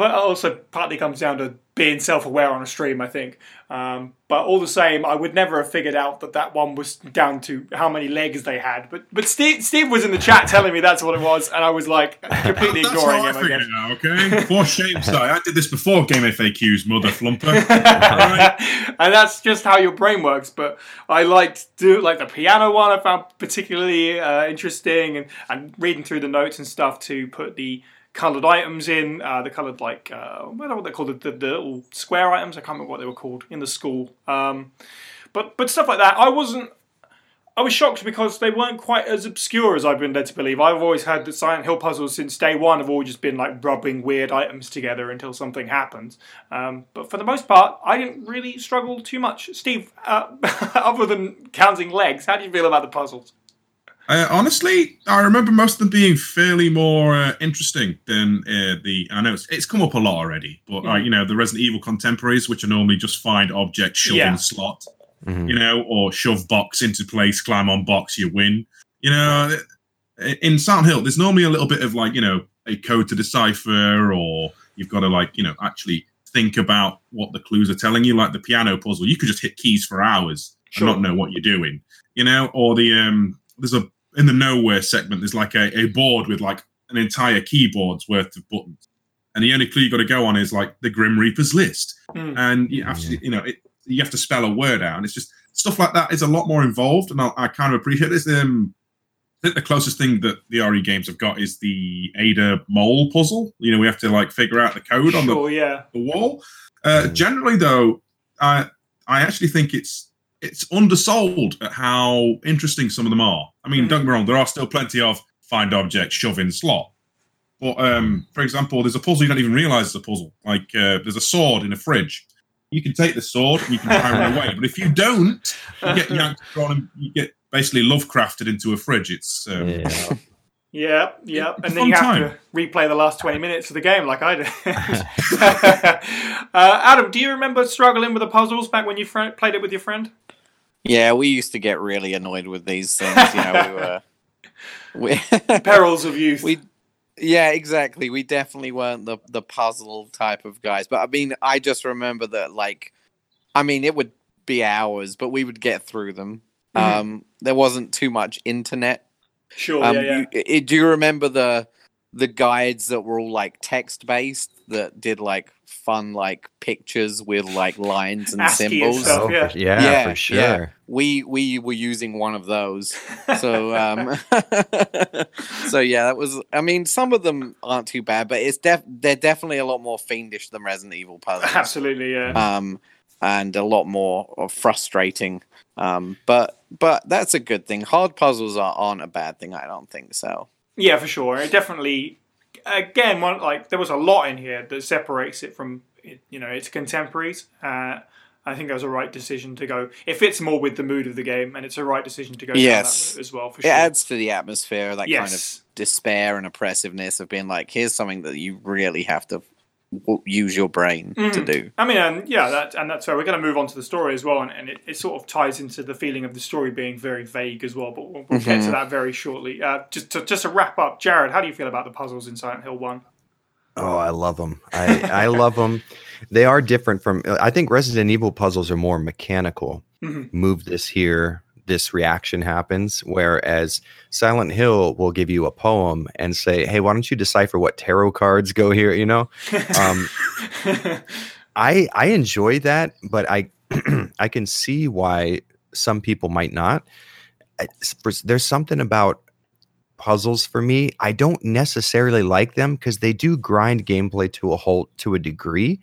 but also partly comes down to being self-aware on a stream, I think. Um, but all the same, I would never have figured out that that one was down to how many legs they had. But but Steve Steve was in the chat telling me that's what it was, and I was like completely that's ignoring him. I, it out, okay, for shame's sake, I did this before Game FAQs, mother flumper. right. And that's just how your brain works. But I liked do like the piano one. I found particularly uh, interesting, and and reading through the notes and stuff to put the coloured items in. Uh, the coloured like uh, what they're called? The, the, little square items. I can't remember what they were called in the school. Um, but but stuff like that. I wasn't. I was shocked because they weren't quite as obscure as I've been led to believe. I've always had the Silent Hill puzzles since day one have always just been like rubbing weird items together until something happens. Um, but for the most part, I didn't really struggle too much. Steve, uh, other than counting legs, how do you feel about the puzzles? Uh, honestly, I remember most of them being fairly more uh, interesting than uh, the. I know it's, it's, come up a lot already, but you know the Resident Evil contemporaries, which are normally just find object, shove yeah. in slot. Mhm. you know, or shove box into place, climb on box, you win. You know, in Silent Hill, there's normally a little bit of like, you know, a code to decipher, or you've got to like, you know, actually think about what the clues are telling you, like the piano puzzle. You could just hit keys for hours Sure. and not know what you're doing, you know, or the um, there's a in the nowhere segment, there's like a, a board with like an entire keyboard's worth of buttons. And the only clue you got to go on is like the Grim Reaper's list Mm. and you have to, you know, it, you have to spell a word out, and it's just stuff like that is a lot more involved, and I, I kind of appreciate this. Um, I think the closest thing that the RE games have got is the Ada mole puzzle. You know, we have to like figure out the code on the, yeah. the wall. Uh, Mm. generally, though, I I actually think it's it's undersold at how interesting some of them are. I mean, Mhm. don't get me wrong, there are still plenty of find object, shove in slot. But um, for example, there's a puzzle you don't even realize is a puzzle. Like uh, there's a sword in a fridge. You can take the sword and you can try it away, but if you don't, you get yanked on and you get basically Lovecrafted into a fridge. It's um, Yeah. Yeah, yeah, and then you have time. to replay the last twenty minutes of the game, like I did. uh, Adam, do you remember struggling with the puzzles back when you fr- played it with your friend? Yeah, we used to get really annoyed with these things. You know, we were. We, Perils of youth. we yeah exactly we definitely weren't the the puzzle type of guys but i mean i just remember that like i mean it would be hours but we would get through them Mhm. um there wasn't too much internet sure, um yeah, yeah. You, i- do you remember the the guides that were all like text based that did like fun like pictures with like lines and ASCII and symbols stuff. Oh, yeah. for, yeah, Yeah, for yeah. sure. we we were using one of those so um so yeah that was i mean some of them aren't too bad but it's def they're definitely a lot more fiendish than resident evil puzzles Absolutely, yeah. um and a lot more uh, frustrating um but but that's a good thing hard puzzles are, aren't a bad thing i don't think so Yeah, for sure. It definitely, again, one like there was a lot in here that separates it from you know its contemporaries. Uh, I think that was a right decision to go. It fits more with the mood of the game, and it's a right decision to go Yes. as well. For it adds to the atmosphere that kind of despair and oppressiveness of being like here's something that you really have to use your brain to Mhm. do I mean, and yeah, that and that's where we're going to move on to the story as well, and, and it, it sort of ties into the feeling of the story being very vague as well. But we'll, we'll get to Mhm. that very shortly. Uh, just to just to wrap up, Jared, how do you feel about the puzzles in Silent Hill One? Oh, I love them. I, I love them. They are different from. I think Resident Evil puzzles are more mechanical. Mhm. Move this here, this reaction happens. Whereas Silent Hill will give you a poem and say, "Hey, why don't you decipher what tarot cards go here?" You know. Um, I I enjoy that, but I I can see why some people might not. I- s- for- There's something about puzzles for me. I don't necessarily like them because they do grind gameplay to a halt to a degree.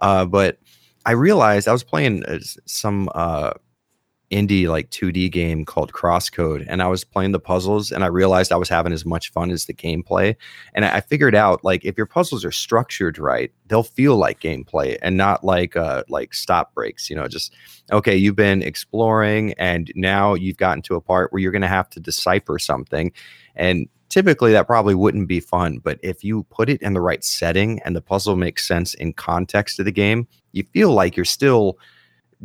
Uh, but I realized I was playing uh, some uh, indie like 2D game called Crosscode, and I was playing the puzzles, and I realized I was having as much fun as the gameplay. And I figured out like if your puzzles are structured right, they'll feel like gameplay and not like uh like stop breaks. You know, just okay, you've been exploring, and now you've gotten to a part where you're going to have to decipher something, and typically that probably wouldn't be fun. But if you put it in the right setting and the puzzle makes sense in context of the game, you feel like you're still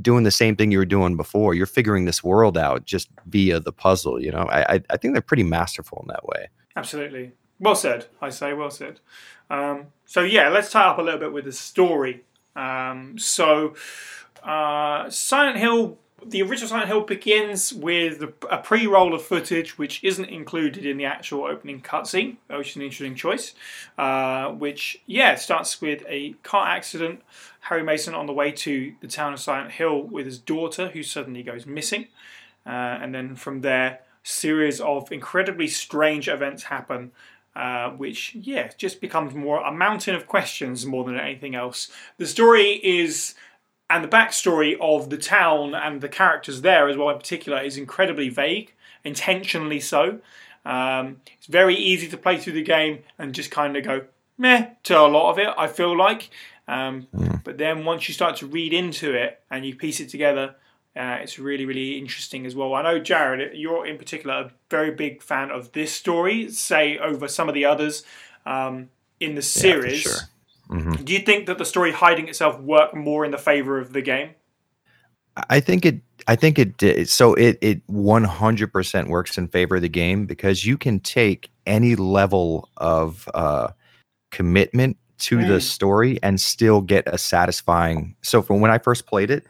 doing the same thing you were doing before. You're figuring this world out just via the puzzle. You know, I I, think they're pretty masterful in that way. Absolutely. Well said, I say, well said. Um, so, yeah, let's tie up a little bit with the story. Um, so, uh, Silent Hill, the original Silent Hill begins with a pre roll of footage which isn't included in the actual opening cutscene, which is an interesting choice. Uh, which, yeah, starts with a car accident. Harry Mason on the way to the town of Silent Hill with his daughter, who suddenly goes missing. Uh, and then from there, series of incredibly strange events happen, uh, which yeah just becomes more a mountain of questions more than anything else. The story is and the backstory of the town and the characters there as well in particular is incredibly vague, intentionally so. Um, it's very easy to play through the game and just kind of go meh to a lot of it. I feel like, um, but then once you start to read into it and you piece it together, uh, it's really, really interesting as well. I know, Jared, you're in particular a very big fan of this story, say, over some of the others um, in the series. sure. Mhm. Do you think that the story hiding itself worked more in the favor of the game? I think it I think it did. So it it 100% works in favor of the game because you can take any level of uh, commitment to the Mm. story and still get a satisfying. So from when I first played it,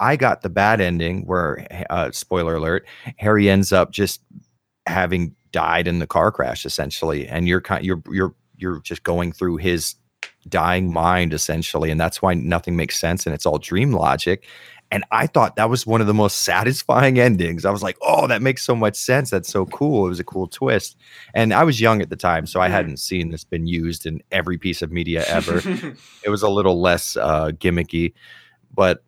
I got the bad ending where, uh, spoiler alert, Harry ends up just having died in the car crash essentially, and you're kind you're you're you're just going through his dying mind essentially, and that's why nothing makes sense and it's all dream logic. And I thought that was one of the most satisfying endings. I was like, oh, that makes so much sense. That's so cool. It was a cool twist. And I was young at the time, so I Mhm. hadn't seen this been used in every piece of media ever. it was a little less uh, gimmicky. But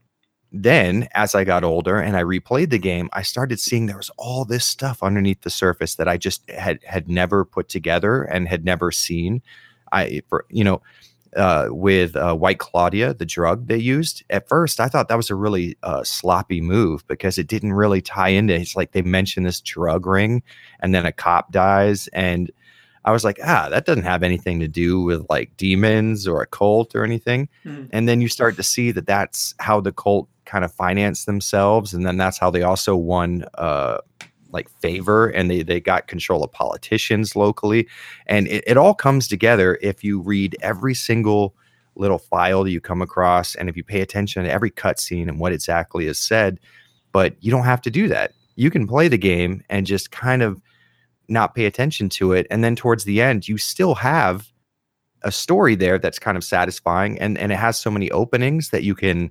then as I got older and I replayed the game, I started seeing there was all this stuff underneath the surface that I just had had never put together and had never seen. I for you know, uh, with uh, White Claudia, the drug they used at first, I thought that was a really uh, sloppy move because it didn't really tie into. It's like they mentioned this drug ring, and then a cop dies, and I was like, ah, that doesn't have anything to do with like demons or a cult or anything. Mhm. And then you start to see that that's how the cult kind of financed themselves, and then that's how they also won uh, like favor, and they they got control of politicians locally, and it, it all comes together if you read every single little file that you come across, and if you pay attention to every cutscene and what exactly is said. But you don't have to do that. You can play the game and just kind of not pay attention to it, and then towards the end, you still have a story there that's kind of satisfying, and and it has so many openings that you can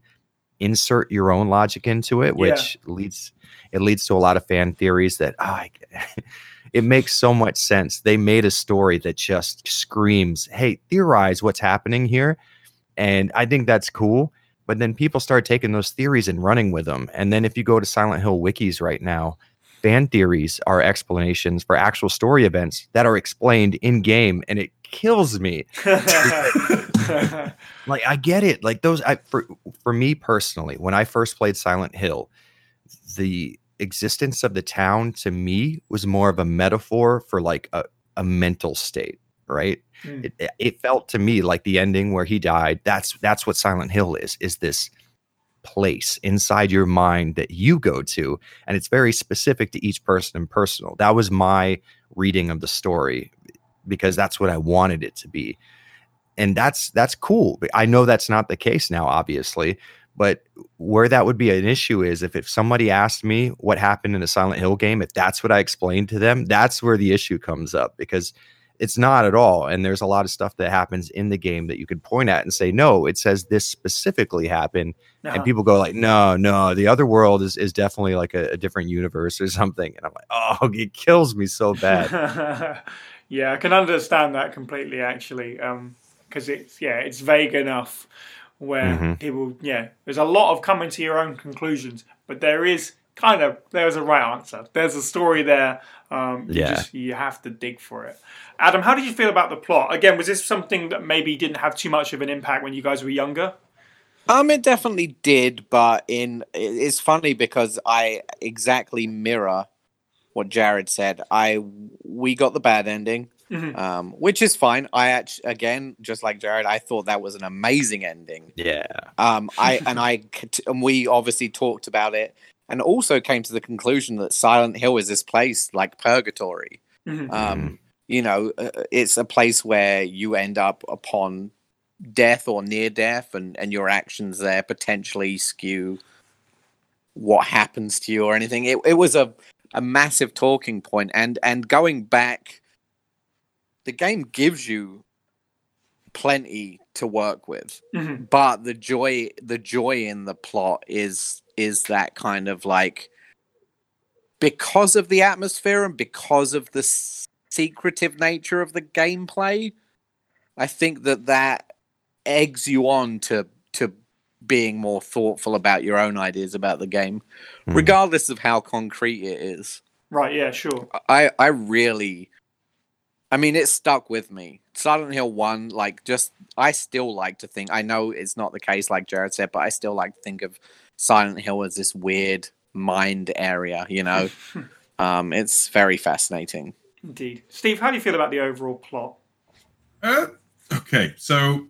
insert your own logic into it, Yeah. which leads it leads to a lot of fan theories that ah, I it makes so much sense. They made a story that just screams, "Hey, theorize what's happening here," and I think that's cool. But then people start taking those theories and running with them. And then if you go to Silent Hill wikis right now, fan theories are explanations for actual story events that are explained in game, and it kills me like I get it. Like those I for for me personally, when I first played Silent Hill, the existence of the town to me was more of a metaphor for like a, a mental state, right? Mm. It, it- it felt to me like the ending where he died. That's that's what Silent Hill is. Is this place inside your mind that you go to and it's very specific to each person and personal that was my reading of the story because that's what i wanted it to be. And that's that's cool. I know that's not the case now obviously but where that would be an issue is if, if somebody asked me what happened in a silent hill game if that's what i explained to them that's where the issue comes up because it's not at all. And there's a lot of stuff that happens in the game that you could point at and say no it says this specifically happened. Uh-huh. and people go like no no the other world is, is definitely like a, a different universe or something. And i'm like oh it kills me so bad yeah, I can understand that completely actually. Um, because it's yeah, it's vague enough where Mhm. people yeah, there's a lot of coming to your own conclusions, but there is kind of there's a right answer. There's a story there. Um, you Yeah. just you have to dig for it. Adam, how did you feel about the plot? Again, was this something that maybe didn't have too much of an impact when you guys were younger? Um, it definitely did, but in it's funny because I exactly mirror what Jared said. I we got the bad ending, Mhm. um, which is fine. I actually, again, just like Jared, I thought that was an amazing ending. yeah Um, I and I and we obviously talked about it, and also came to the conclusion that Silent Hill is this place like purgatory. Mhm. Um, you know, uh, it's a place where you end up upon death or near death, and and your actions there potentially skew what happens to you or anything. It it was a a massive talking point, and and going back, the game gives you plenty to work with Mhm. but the joy the joy in the plot is is that kind of like because of the atmosphere and because of the s- secretive nature of the gameplay i think that that eggs you on to to being more thoughtful about your own ideas about the game Hmm. regardless of how concrete it is Right, yeah, sure. I I really I mean it stuck with me. Silent Hill 1 like just I still like to think I know it's not the case like Jared said, but I still like to think of Silent Hill as this weird mind area, you know. um it's very fascinating. Indeed. Steve, how do you feel about the overall plot? Uh, okay, so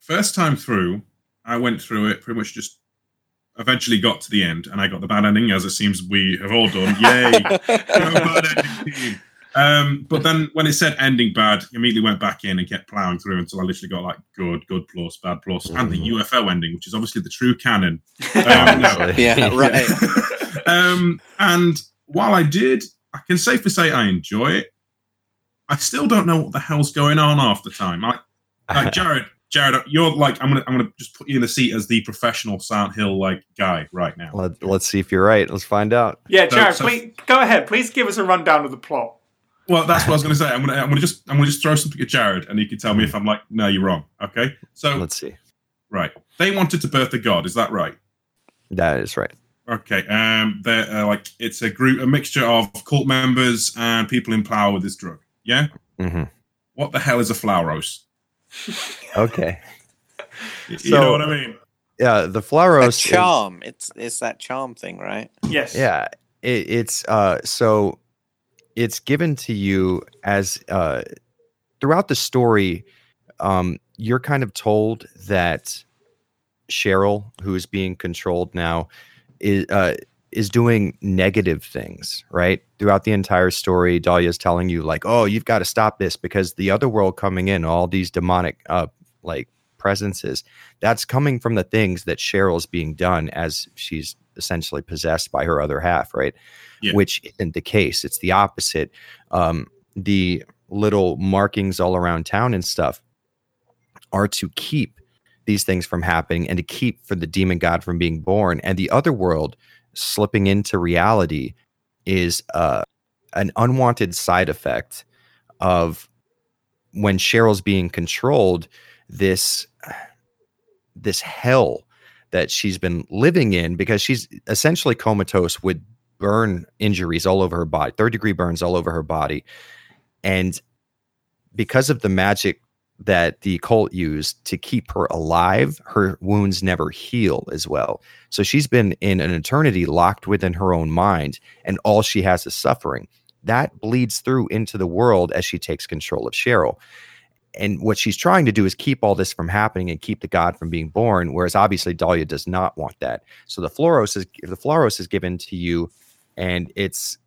first time through, I went through it pretty much just eventually got to the end, and I got the bad ending, as it seems we have all done. Yay! bad. Um, but then when it said ending bad, immediately went back in and kept plowing through until I literally got like good, good plus, bad plus, and the Mhm. UFO ending, which is obviously the true canon. Um, no. Yeah, right. um, and while I did, I can safely say I enjoy it. I still don't know what the hell's going on half the time. I, like Jared, Jared, you're like I'm gonna I'm gonna just put you in the seat as the professional Silent Hill like guy right now. Let, let's see if you're right. Let's find out. Yeah, Jared, so- please go ahead. Please give us a rundown of the plot. Well, that's what I was gonna say. I'm gonna I'm gonna just I'm gonna just throw something at Jared, and he can tell me if I'm like, no, you're wrong. Okay, so Let's see. right, they wanted to birth a god. Is that right? That is right. Okay, um, they're uh, like it's a group, a mixture of cult members and people in power with this drug. Yeah, hmm what the hell is a Flauros? Okay. You So- know what I mean? Yeah, the A Flauros. is- charm. It's it's that charm thing, right? Yes. yeah, it, it's uh so it's given to you as uh throughout the story. Um, you're kind of told that Cheryl, who is being controlled now, is uh is doing negative things, right? Throughout the entire story, Dahlia's telling you, like, oh, you've got to stop this because the other world coming in, all these demonic uh like presences, that's coming from the things that Cheryl's being done as she's essentially possessed by her other half, right? Yeah. Which isn't the case. It's the opposite. Um, the little markings all around town and stuff are to keep these things from happening and to keep for the demon god from being born. And the other world slipping into reality is uh, an unwanted side effect of when Cheryl's being controlled. This this hell that she's been living in because she's essentially comatose with burn injuries all over her body, third degree burns all over her body. And because of the magic that the cult used to keep her alive, her wounds never heal as well. So she's been in an eternity locked within her own mind, and all she has is suffering. That bleeds through into the world as she takes control of Cheryl. And what she's trying to do is keep all this from happening and keep the god from being born. Whereas obviously Dahlia does not want that. So the Flauros is the Flauros is given to you, and it's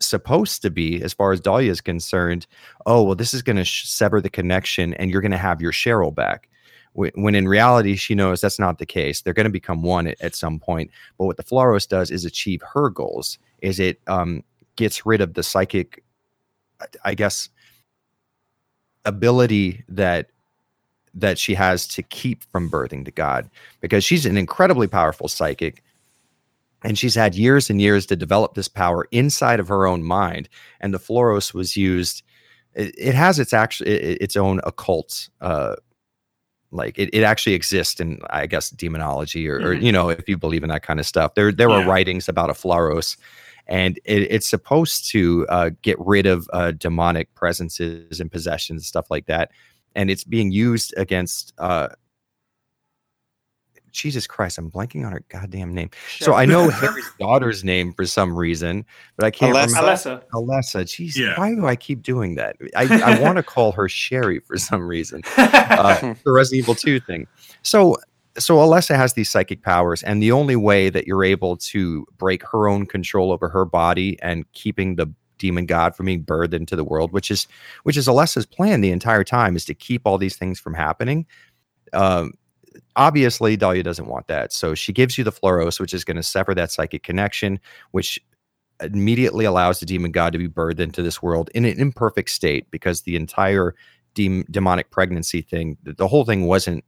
supposed to be, as far as Dahlia is concerned, oh well, this is going to sh- sever the connection, and you're going to have your Cheryl back. Wh- When in reality, she knows that's not the case. They're going to become one at, at some point. But what the Flauros does is achieve her goals. Is it um, gets rid of the psychic, I- guess, ability that that she has to keep from birthing the god because she's an incredibly powerful psychic and she's had years and years to develop this power inside of her own mind and the Flauros was used it, it has its actual it, its own occult uh like it, it actually exists in i guess demonology or, or Mhm. you know if you believe in that kind of stuff there there were Yeah. writings about a Flauros and it, it's supposed to uh, get rid of uh, demonic presences and possessions and stuff like that and it's being used against uh jesus christ i'm blanking on her goddamn name so i know harry's daughter's name for some reason but i can't Alessa? remember Alessa. alessa jeez Yeah. why do i keep doing that i, I want to call her sherry for some reason uh, the Resident Evil 2 thing. So so Alessa has these psychic powers, and the only way that you're able to break her own control over her body and keeping the demon god from being birthed into the world, which is which is Alessa's plan the entire time, is to keep all these things from happening. Um, obviously, Dahlia doesn't want that, so she gives you the Flauros, which is going to sever that psychic connection, which immediately allows the demon god to be birthed into this world in an imperfect state because the entire dem- demonic pregnancy thing the whole thing wasn't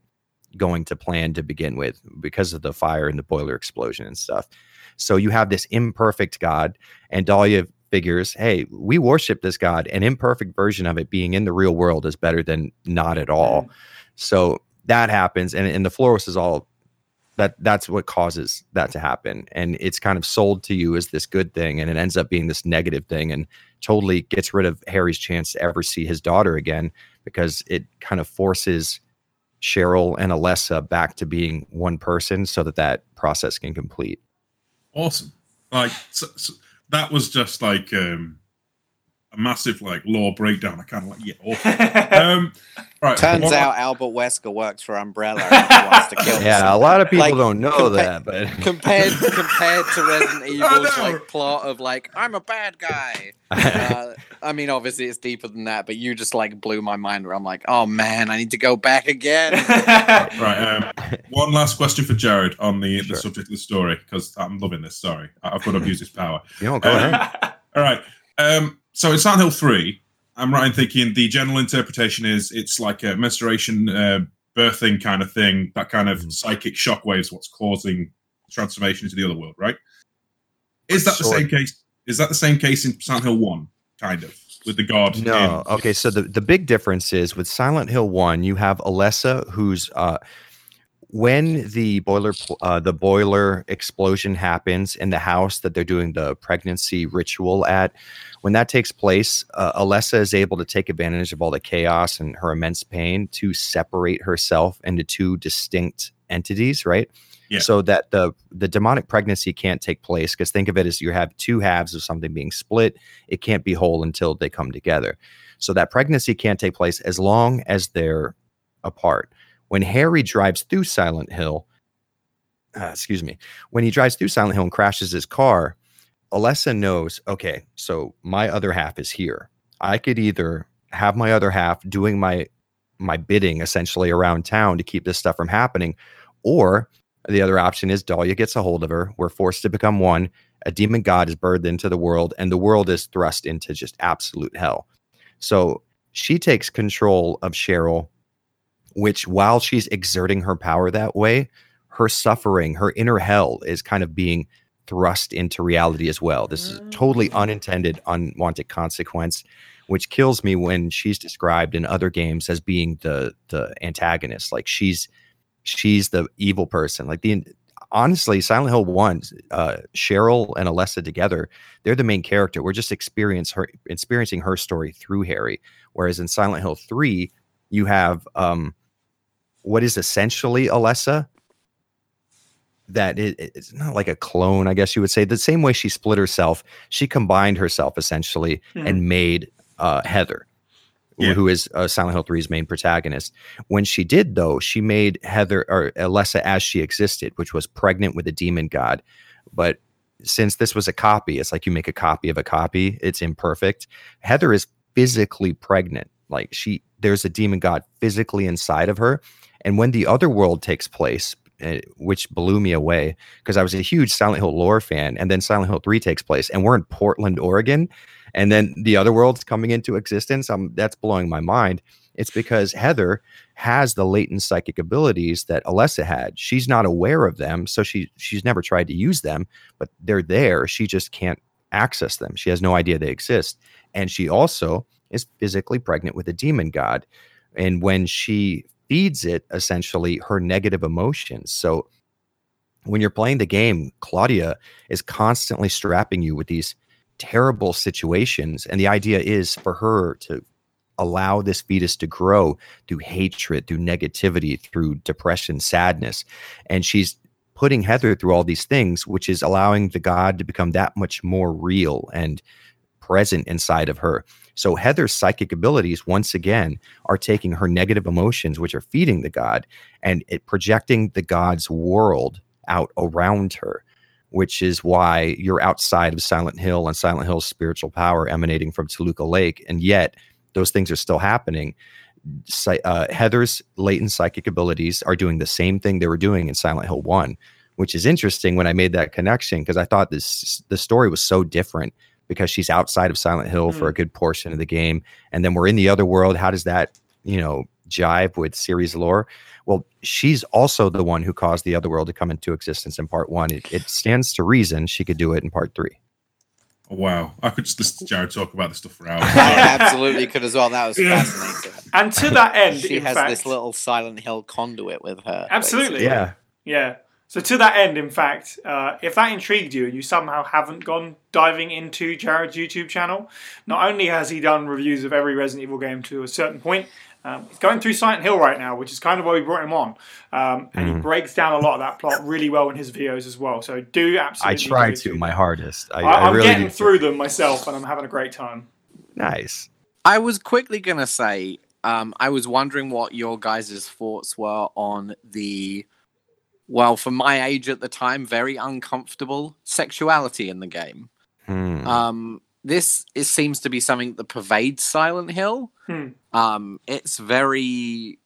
going to plan to begin with because of the fire and the boiler explosion and stuff. So you have this imperfect god and dahlia figures hey we worship this god. An imperfect version of it being in the real world is better than not at all. Mm. So that happens and, and the Flauros is all that that's what causes that to happen and it's kind of sold to you as this good thing and it ends up being this negative thing and totally gets rid of harry's chance to ever see his daughter again because it kind of forces cheryl and alessa back to being one person so that that process can complete Awesome. Like so, so that was just like um a massive like lore breakdown. I kind of like yeah. awful. um, right. Turns one- out Albert Wesker works for Umbrella and wants to kill Yeah, a lot of people Like, don't know compa- that, but compared compared to Resident Evil's know. like plot of like I'm a bad guy. Uh, I mean, obviously it's deeper than that, but you just like blew my mind. Where I'm like, oh man, I need to go back again. Right. Um, one last question for Jared on the, Sure. the subject of the story because I'm loving this. Sorry, I- I've got to abuse his power. you know, go Um, ahead. All right. Um, so in Silent Hill 3, I'm right in thinking the general interpretation is it's like a menstruation uh, birthing kind of thing, that kind of Mhm. psychic shockwaves, what's causing transformation into the other world, right? Is that the Sort- same case? Is that the same case in Silent Hill 1, kind of, with the god? No. in- Okay. So the, the big difference is with Silent Hill 1, you have Alessa, who's uh, when the boiler uh, the boiler explosion happens in the house that they're doing the pregnancy ritual at, when that takes place, uh, Alessa is able to take advantage of all the chaos and her immense pain to separate herself into two distinct entities, right? Yeah. So that the the demonic pregnancy can't take place because think of it as you have two halves of something being split. It can't be whole until they come together. So that pregnancy can't take place as long as they're apart. When Harry drives through Silent Hill, uh, excuse me, when he drives through Silent Hill and crashes his car, Alessa knows, okay, so my other half is here. I could either have my other half doing my my bidding essentially around town to keep this stuff from happening, or the other option is Dahlia gets a hold of her. We're forced to become one. A demon god is birthed into the world, and the world is thrust into just absolute hell. So she takes control of Cheryl, which while she's exerting her power that way, her suffering, her inner hell is kind of being thrust into reality as well. This is totally Mm. unintended, unwanted consequence, which kills me when she's described in other games as being the the antagonist. Like she's she's the evil person. Like the honestly, Silent Hill One, uh, Cheryl and Alessa together, they're the main character. We're just experience her experiencing her story through Harry. Whereas in Silent Hill Three, you have um, what is essentially Alessa. That it, it's not like a clone, I guess you would say. The same way she split herself, she combined herself essentially Mhm. and made uh, Heather, Yeah. who is uh, Silent Hill 3's main protagonist. When she did, though, she made Heather or Alessa as she existed, which was pregnant with a demon god. But since this was a copy, it's like you make a copy of a copy, it's imperfect. Heather is physically pregnant. Like she, there's a demon god physically inside of her. And when the other world takes place, eh, which blew me away because I was a huge Silent Hill lore fan, and then Silent Hill 3 takes place, and we're in Portland, Oregon, and then the other world's coming into existence. Um, that's blowing my mind. It's because Heather has the latent psychic abilities that Alessa had. She's not aware of them, so she she's never tried to use them, but they're there. She just can't access them. She has no idea they exist. And she also is physically pregnant with a demon god. And when she feeds it essentially her negative emotions. So when you're playing the game, Claudia is constantly strapping you with these terrible situations. And the idea is for her to allow this fetus to grow through hatred, through negativity, through depression, sadness. And she's putting Heather through all these things, which is allowing the God to become that much more real and present inside of her. So Heather's psychic abilities, once again, are taking her negative emotions, which are feeding the God, and it projecting the God's world out around her which is why you're outside of Silent Hill and Silent Hill's spiritual power emanating from Toluca Lake, and yet those things are still happening. Uh, Heather's latent psychic abilities are doing the same thing they were doing in Silent Hill One, which is interesting when I made that connection because I thought this the story was so different because she's outside of Silent Hill for a mm. good portion of the game, and then we're in the other world. How does that you know jive with series lore? Well, she's also the one who caused the other world to come into existence in part one. It, it stands to reason she could do it in part three. Oh, wow. I could just listen to Jared talk about this stuff for hours. I absolutely could as well. That was Yeah. fascinating. And to that end, She in has fact, this little Silent Hill conduit with her. Absolutely. basically. Yeah. Yeah. So to that end, in fact, uh, if that intrigued you and you somehow haven't gone diving into Jared's YouTube channel, not only has he done reviews of every Resident Evil game to a certain point, um, he's going through Silent Hill right now, which is kind of why we brought him on. Um, and he breaks down a lot of that plot really well in his videos as well. So do absolutely. I try to my hardest. I, I, I I'm really getting do. through them myself, and I'm having a great time. Nice. I was quickly gonna say, um, I was wondering what your guys' thoughts were on the, well, for my age at the time, very uncomfortable sexuality in the game. Hmm. Um, this it seems to be something that pervades Silent Hill. Hmm. Um, it's very,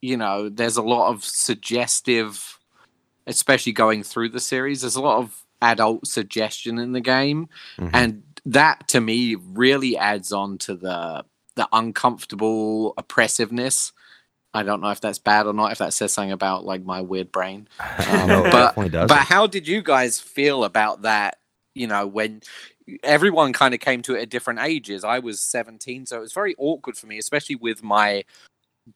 you know, there's a lot of suggestive, especially going through the series. There's a lot of adult suggestion in the game, Mhm. and that to me really adds on to the the uncomfortable oppressiveness. I don't know if that's bad or not. If that says something about like my weird brain. Um, no, but- But how did you guys feel about that? You know, when everyone kind of came to it at different ages. I was 17, so it was very awkward for me, especially with my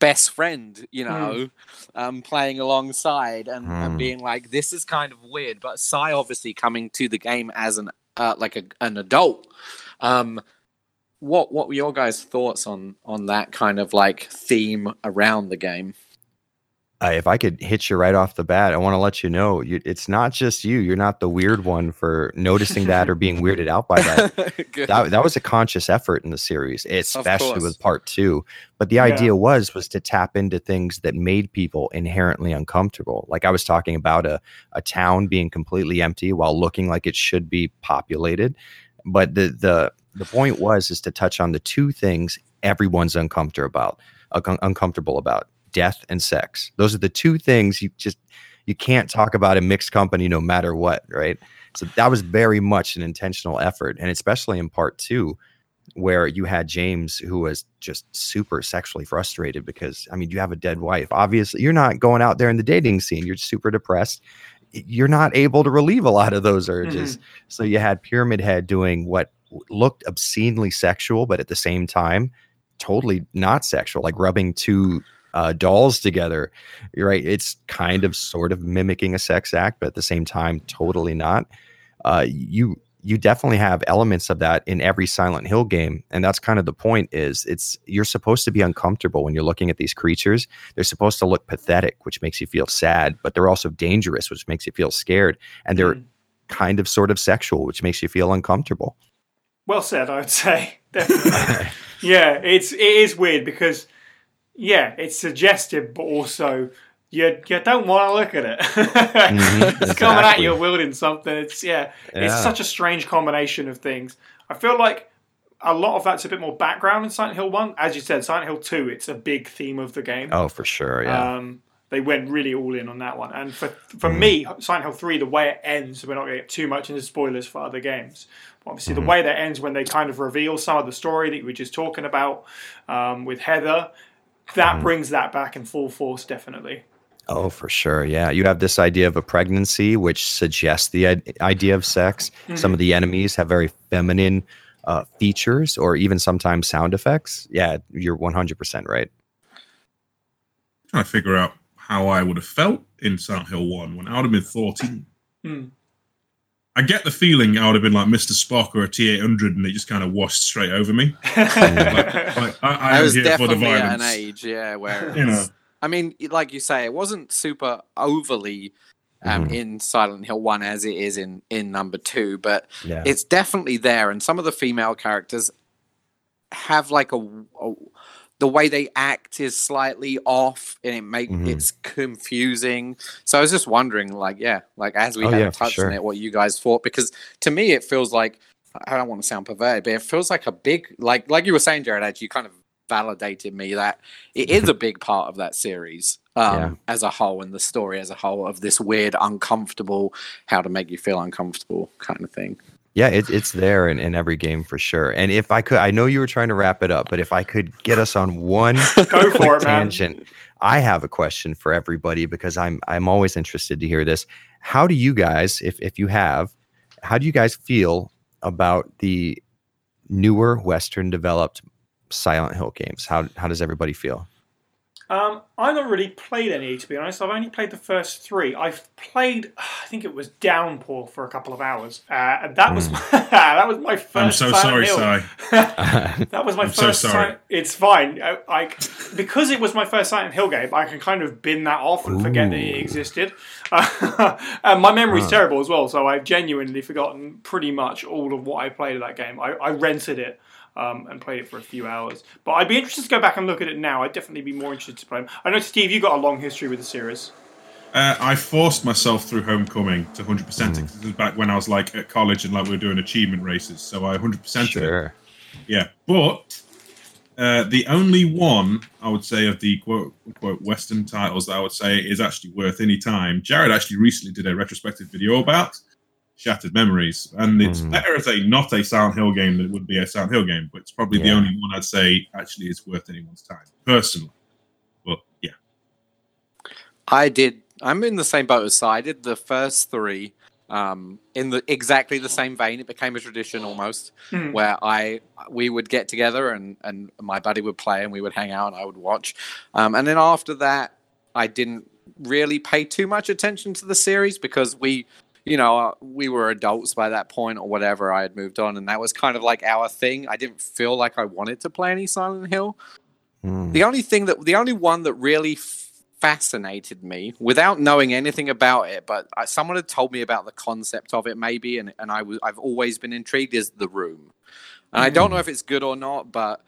best friend, you know, um, playing alongside and, and Hmm. being like, this is kind of weird. But Si obviously coming to the game as an uh, like a, an adult. Um, what what were your guys' thoughts on on that kind of like theme around the game? uh, if I could hit you right off the bat, I want to let you know you, it's not just you. You're not the weird one for noticing that or being weirded out by that. That, that was a conscious effort in the series, especially with part two. But the Yeah. idea was was to tap into things that made people inherently uncomfortable. Like I was talking about a, a town being completely empty while looking like it should be populated. But the the the point was is to touch on the two things everyone's uncomfortable about, uncom- uncomfortable about death and sex. Those are the two things you just you can't talk about in mixed company no matter what, right? So that was very much an intentional effort, and especially in part two, where you had James who was just super sexually frustrated because I mean you have a dead wife. Obviously, you're not going out there in the dating scene. You're super depressed. You're not able to relieve a lot of those urges. Mm-hmm. So you had Pyramid Head doing what looked obscenely sexual, but at the same time, totally not sexual, like rubbing two uh, dolls together. You're right. It's kind of sort of mimicking a sex act, but at the same time, totally not. Uh, you you definitely have elements of that in every Silent Hill game, and that's kind of the point. Is it's you're supposed to be uncomfortable when you're looking at these creatures. They're supposed to look pathetic, which makes you feel sad, but they're also dangerous, which makes you feel scared, and they're Mm. kind of sort of sexual, which makes you feel uncomfortable. Well said, I would say. Definitely. yeah, it's it is weird because yeah, it's suggestive, but also you you don't want to look at it. Mhm, it's coming at exactly. you wielding something. It's yeah, it's such a strange combination of things. I feel like a lot of that's a bit more background in Silent Hill One. As you said, Silent Hill Two, it's a big theme of the game. Oh, for sure. Yeah. Um, they went really all in on that one. And for for Mm. me, Silent Hill 3, the way it ends, we're not going to get too much into spoilers for other games. But obviously, Mm-hmm. the way that ends when they kind of reveal some of the story that you were just talking about um, with Heather, that Mm. brings that back in full force, definitely. Oh, for sure. Yeah. You have this idea of a pregnancy, which suggests the idea of sex. Some of the enemies have very feminine uh, features or even sometimes sound effects. Yeah, you're 100% right. trying to figure out how I would have felt in Silent Hill 1 when I would have been 14. Hmm. I get the feeling I would have been like Mr. Spock or a T 800 and it just kind of washed straight over me. Like, like, I, I, I was here for the definitely at an age, yeah, where You know, I mean, like you say, it wasn't super overly um, Mhm. in Silent Hill One as it is in in number two, but Yeah. it's definitely there. And some of the female characters have like a, a- the way they act is slightly off, and it make Mhm. it's confusing. So I was just wondering, like, yeah, like as we Oh, haven't yeah, touched sure. on it, what you guys thought, because to me it feels like I don't want to sound perverted, but it feels like a big, like like you were saying, Jared, actually, you kind of validated me that it is a big part of that series um, Yeah. as a whole and the story as a whole of this weird, uncomfortable, how to make you feel uncomfortable kind of thing. Yeah, it, it's there in, in every game for sure. And if I could, I know you were trying to wrap it up, but if I could get us on one Go for it, man. tangent, I have a question for everybody because I'm I'm always interested to hear this. How do you guys, if if you have, how do you guys feel about the newer Western developed Silent Hill games? How how does everybody feel? Um, I've not really played any, to be honest. I've only played the first three. I've played, I think it was Downpour for a couple of hours, uh, and that was my, that was my first. I'm so Silent sorry, Hill. Si. That was my I'm so sorry. Si- it's fine. I, I because it was my first Silent Hill game. I can kind of bin that off and forget that it Ooh. existed. and my memory's Huh. terrible as well, so I've genuinely forgotten pretty much all of what I played of that game. I, I rented it um, and played it for a few hours. But I'd be interested to go back and look at it now. I'd definitely be more interested to play them. I know, Steve, you got a long history with the series. Uh, I forced myself through Homecoming to 100% it 'cause this was back when I was like at college and like we were doing achievement races. So I 100% it. Sure. Yeah, but uh, the only one I would say of the quote unquote Western titles that I would say is actually worth any time. Jared actually recently did a retrospective video about Shattered Memories, and it's Mhm. better as a not a Silent Hill game than it would be a Silent Hill game. But it's probably the only one I'd say actually is worth anyone's time personally. But yeah, I did. I'm in the same boat as Si. I did the first three um, in the exactly the same vein. It became a tradition almost, Hmm. where I we would get together and and my buddy would play and we would hang out and I would watch. Um, and then after that, I didn't really pay too much attention to the series because we. You know, uh, we were adults by that point, or whatever. I had moved on, and that was kind of like our thing. I didn't feel like I wanted to play any Silent Hill. Mm. The only thing that the only one that really f- fascinated me without knowing anything about it, but I, someone had told me about the concept of it maybe, and and I was I've always been intrigued is the room, and I don't know if it's good or not, but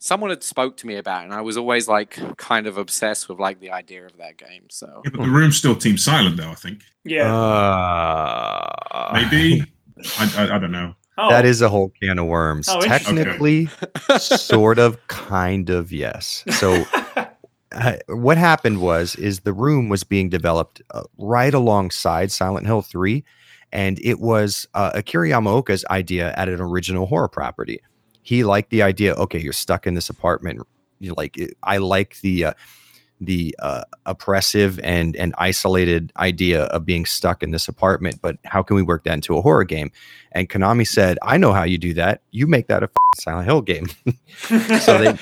someone had spoke to me about it, and I was always like kind of obsessed with like the idea of that game. So yeah but the room's still Team Silent though. I think Yeah. Uh, maybe I, I, I don't know. oh, That is a whole can of worms. Oh, interesting. Technically, sort of, kind of, yes. So, uh, what happened was, is the room was being developed uh, right alongside Silent Hill Three, and it was uh, Akira Yamaoka's idea at an original horror property. He liked the idea. Okay, you're stuck in this apartment. You like, I like the. Uh, the uh, oppressive and and isolated idea of being stuck in this apartment, but how can we work that into a horror game? And Konami said, "I know how you do that. You make that a f- Silent Hill game." so they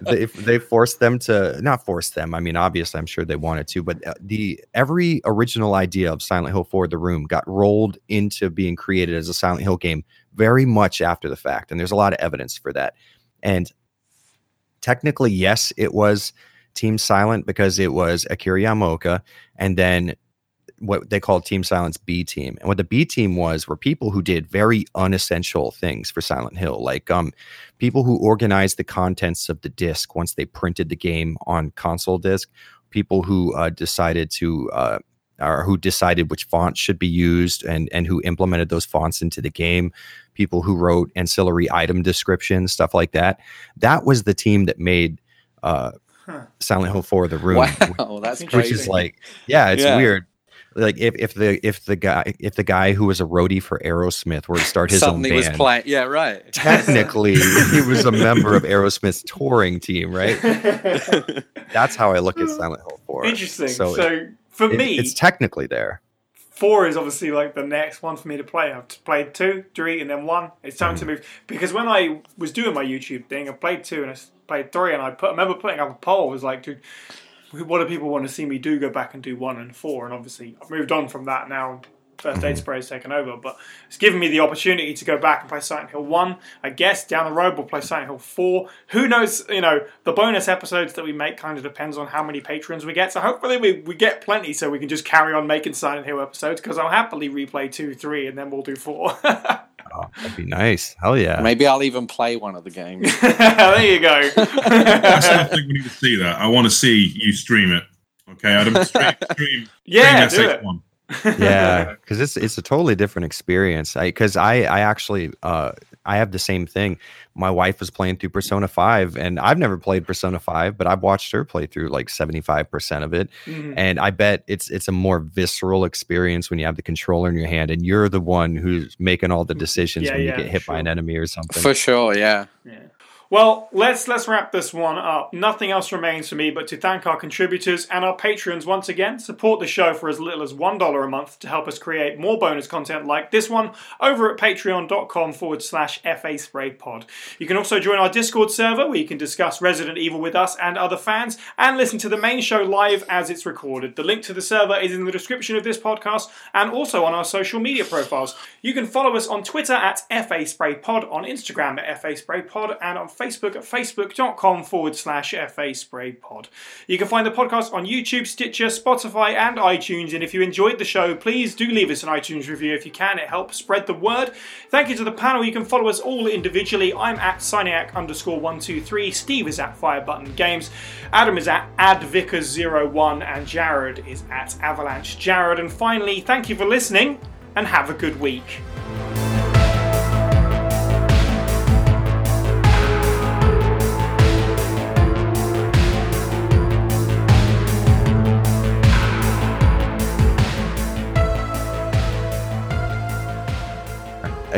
they they forced them to not force them. I mean, obviously, I'm sure they wanted to, but uh, the every original idea of Silent Hill 4: The Room got rolled into being created as a Silent Hill game very much after the fact, and there's a lot of evidence for that. And technically, yes, it was Team Silent because it was Akira Yamaoka, and then what they called Team Silent's B team. And what the B team was were people who did very unessential things for Silent Hill, like um, people who organized the contents of the disc once they printed the game on console disc, people who uh, decided to uh, or who decided which fonts should be used and and who implemented those fonts into the game, people who wrote ancillary item descriptions, stuff like that. That was the team that made uh, Huh. Silent Hill 4 the room wow, that's Which crazy. is like yeah it's Yeah. weird like if, if the if the guy if the guy who was a roadie for aerosmith were to start his suddenly own was band playing. Yeah, right. technically he was a member of aerosmith's touring team right that's how i look at silent hill 4 Interesting. so, So, it- for it- me, it's technically there four is obviously like the next one for me to play. I've played two, three, and then one. It's time to hmm. move because when I was doing my YouTube thing, I played two and I played three, and I put. I remember putting up a poll. It was like, dude, what do people want to see me do? Go back and do one and four, and obviously I've moved on from that now. First aid mm-hmm. spray has taken over, but it's given me the opportunity to go back and play Silent Hill 1. I guess down the road we'll play Silent Hill 4. Who knows, you know, the bonus episodes that we make kind of depends on how many patrons we get. So hopefully we, we get plenty so we can just carry on making Silent Hill episodes because I'll happily replay 2, 3, and then we'll do 4. oh, that'd be nice hell yeah Maybe I'll even play one of the games. there you go. I still think we need to see that. I want to see you stream it. Okay, Adam, stream, stream, yeah, stream do it. SX1. Yeah because it's it's a totally different experience i because i i actually uh i have the same thing my wife was playing through persona 5 and i've never played persona 5 but i've watched her play through like 75% of it Mhm. and i bet it's it's a more visceral experience when you have the controller in your hand and you're the one who's making all the decisions Yeah, when yeah, you get hit by an enemy or something For sure, yeah. Yeah. Well, let's let's wrap this one up. Nothing else remains for me but to thank our contributors and our patrons once again. Support the show for as little as one dollar a month to help us create more bonus content like this one over at patreon.com forward slash FA Spray Pod. You can also join our Discord server where you can discuss Resident Evil with us and other fans and listen to the main show live as it's recorded. The link to the server is in the description of this podcast and also on our social media profiles. You can follow us on Twitter at FA Spray Pod, on Instagram at FA Spray Pod, and on Facebook at facebook.com forward slash FA Spray Pod. You can find the podcast on YouTube, Stitcher, Spotify, and iTunes. And if you enjoyed the show, please do leave us an iTunes review if you can. It helps spread the word. Thank you to the panel. You can follow us all individually. I'm at Cyniac underscore 123. Steve is at Firebutton Games. Adam is at advickers01. And Jared is at Avalanche Jared. And finally, thank you for listening and have a good week.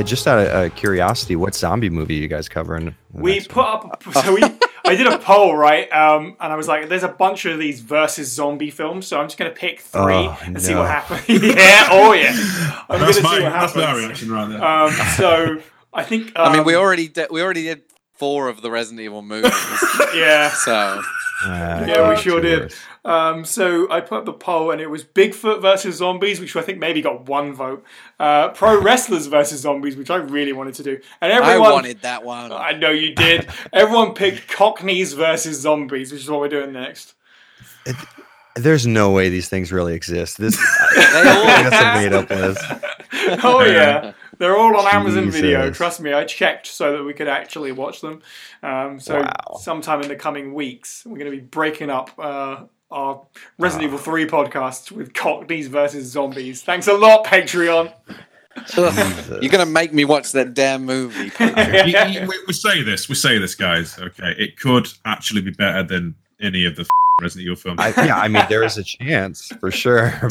Just out of uh, curiosity, what zombie movie are you guys covering? We next put one? up, so we, I did a poll, right? Um, and I was like, there's a bunch of these versus zombie films, so I'm just going to pick three Oh, and see what happens. yeah, oh yeah. I'm going to That's see my, what that's happens. my reaction right there. Um, so I think. Um, I mean, we already did, we already did four of the Resident Evil movies, Yeah. so Uh, Yeah, we sure did. worse. Um, so I put up the poll, and it was Bigfoot versus zombies, which I think maybe got one vote. Uh, pro wrestlers versus zombies, which I really wanted to do, and everyone I everyone. wanted that one. I know you did. Everyone picked Cockneys versus zombies, which is what we're doing next. There's no way these things really exist. This They all- that's a made up list. oh yeah, they're all on Amazon Video. Trust me, I checked so that we could actually watch them. Um, so Wow. sometime in the coming weeks, we're going to be breaking up uh, our Resident ah. Evil Three podcast with Cockneys versus zombies. Thanks a lot, Patreon. You're gonna make me watch that damn movie. You- you- we, we say this, we say this, guys. Okay, it could actually be better than any of the f- Resident Evil films. I, yeah, I mean, there is a chance for sure.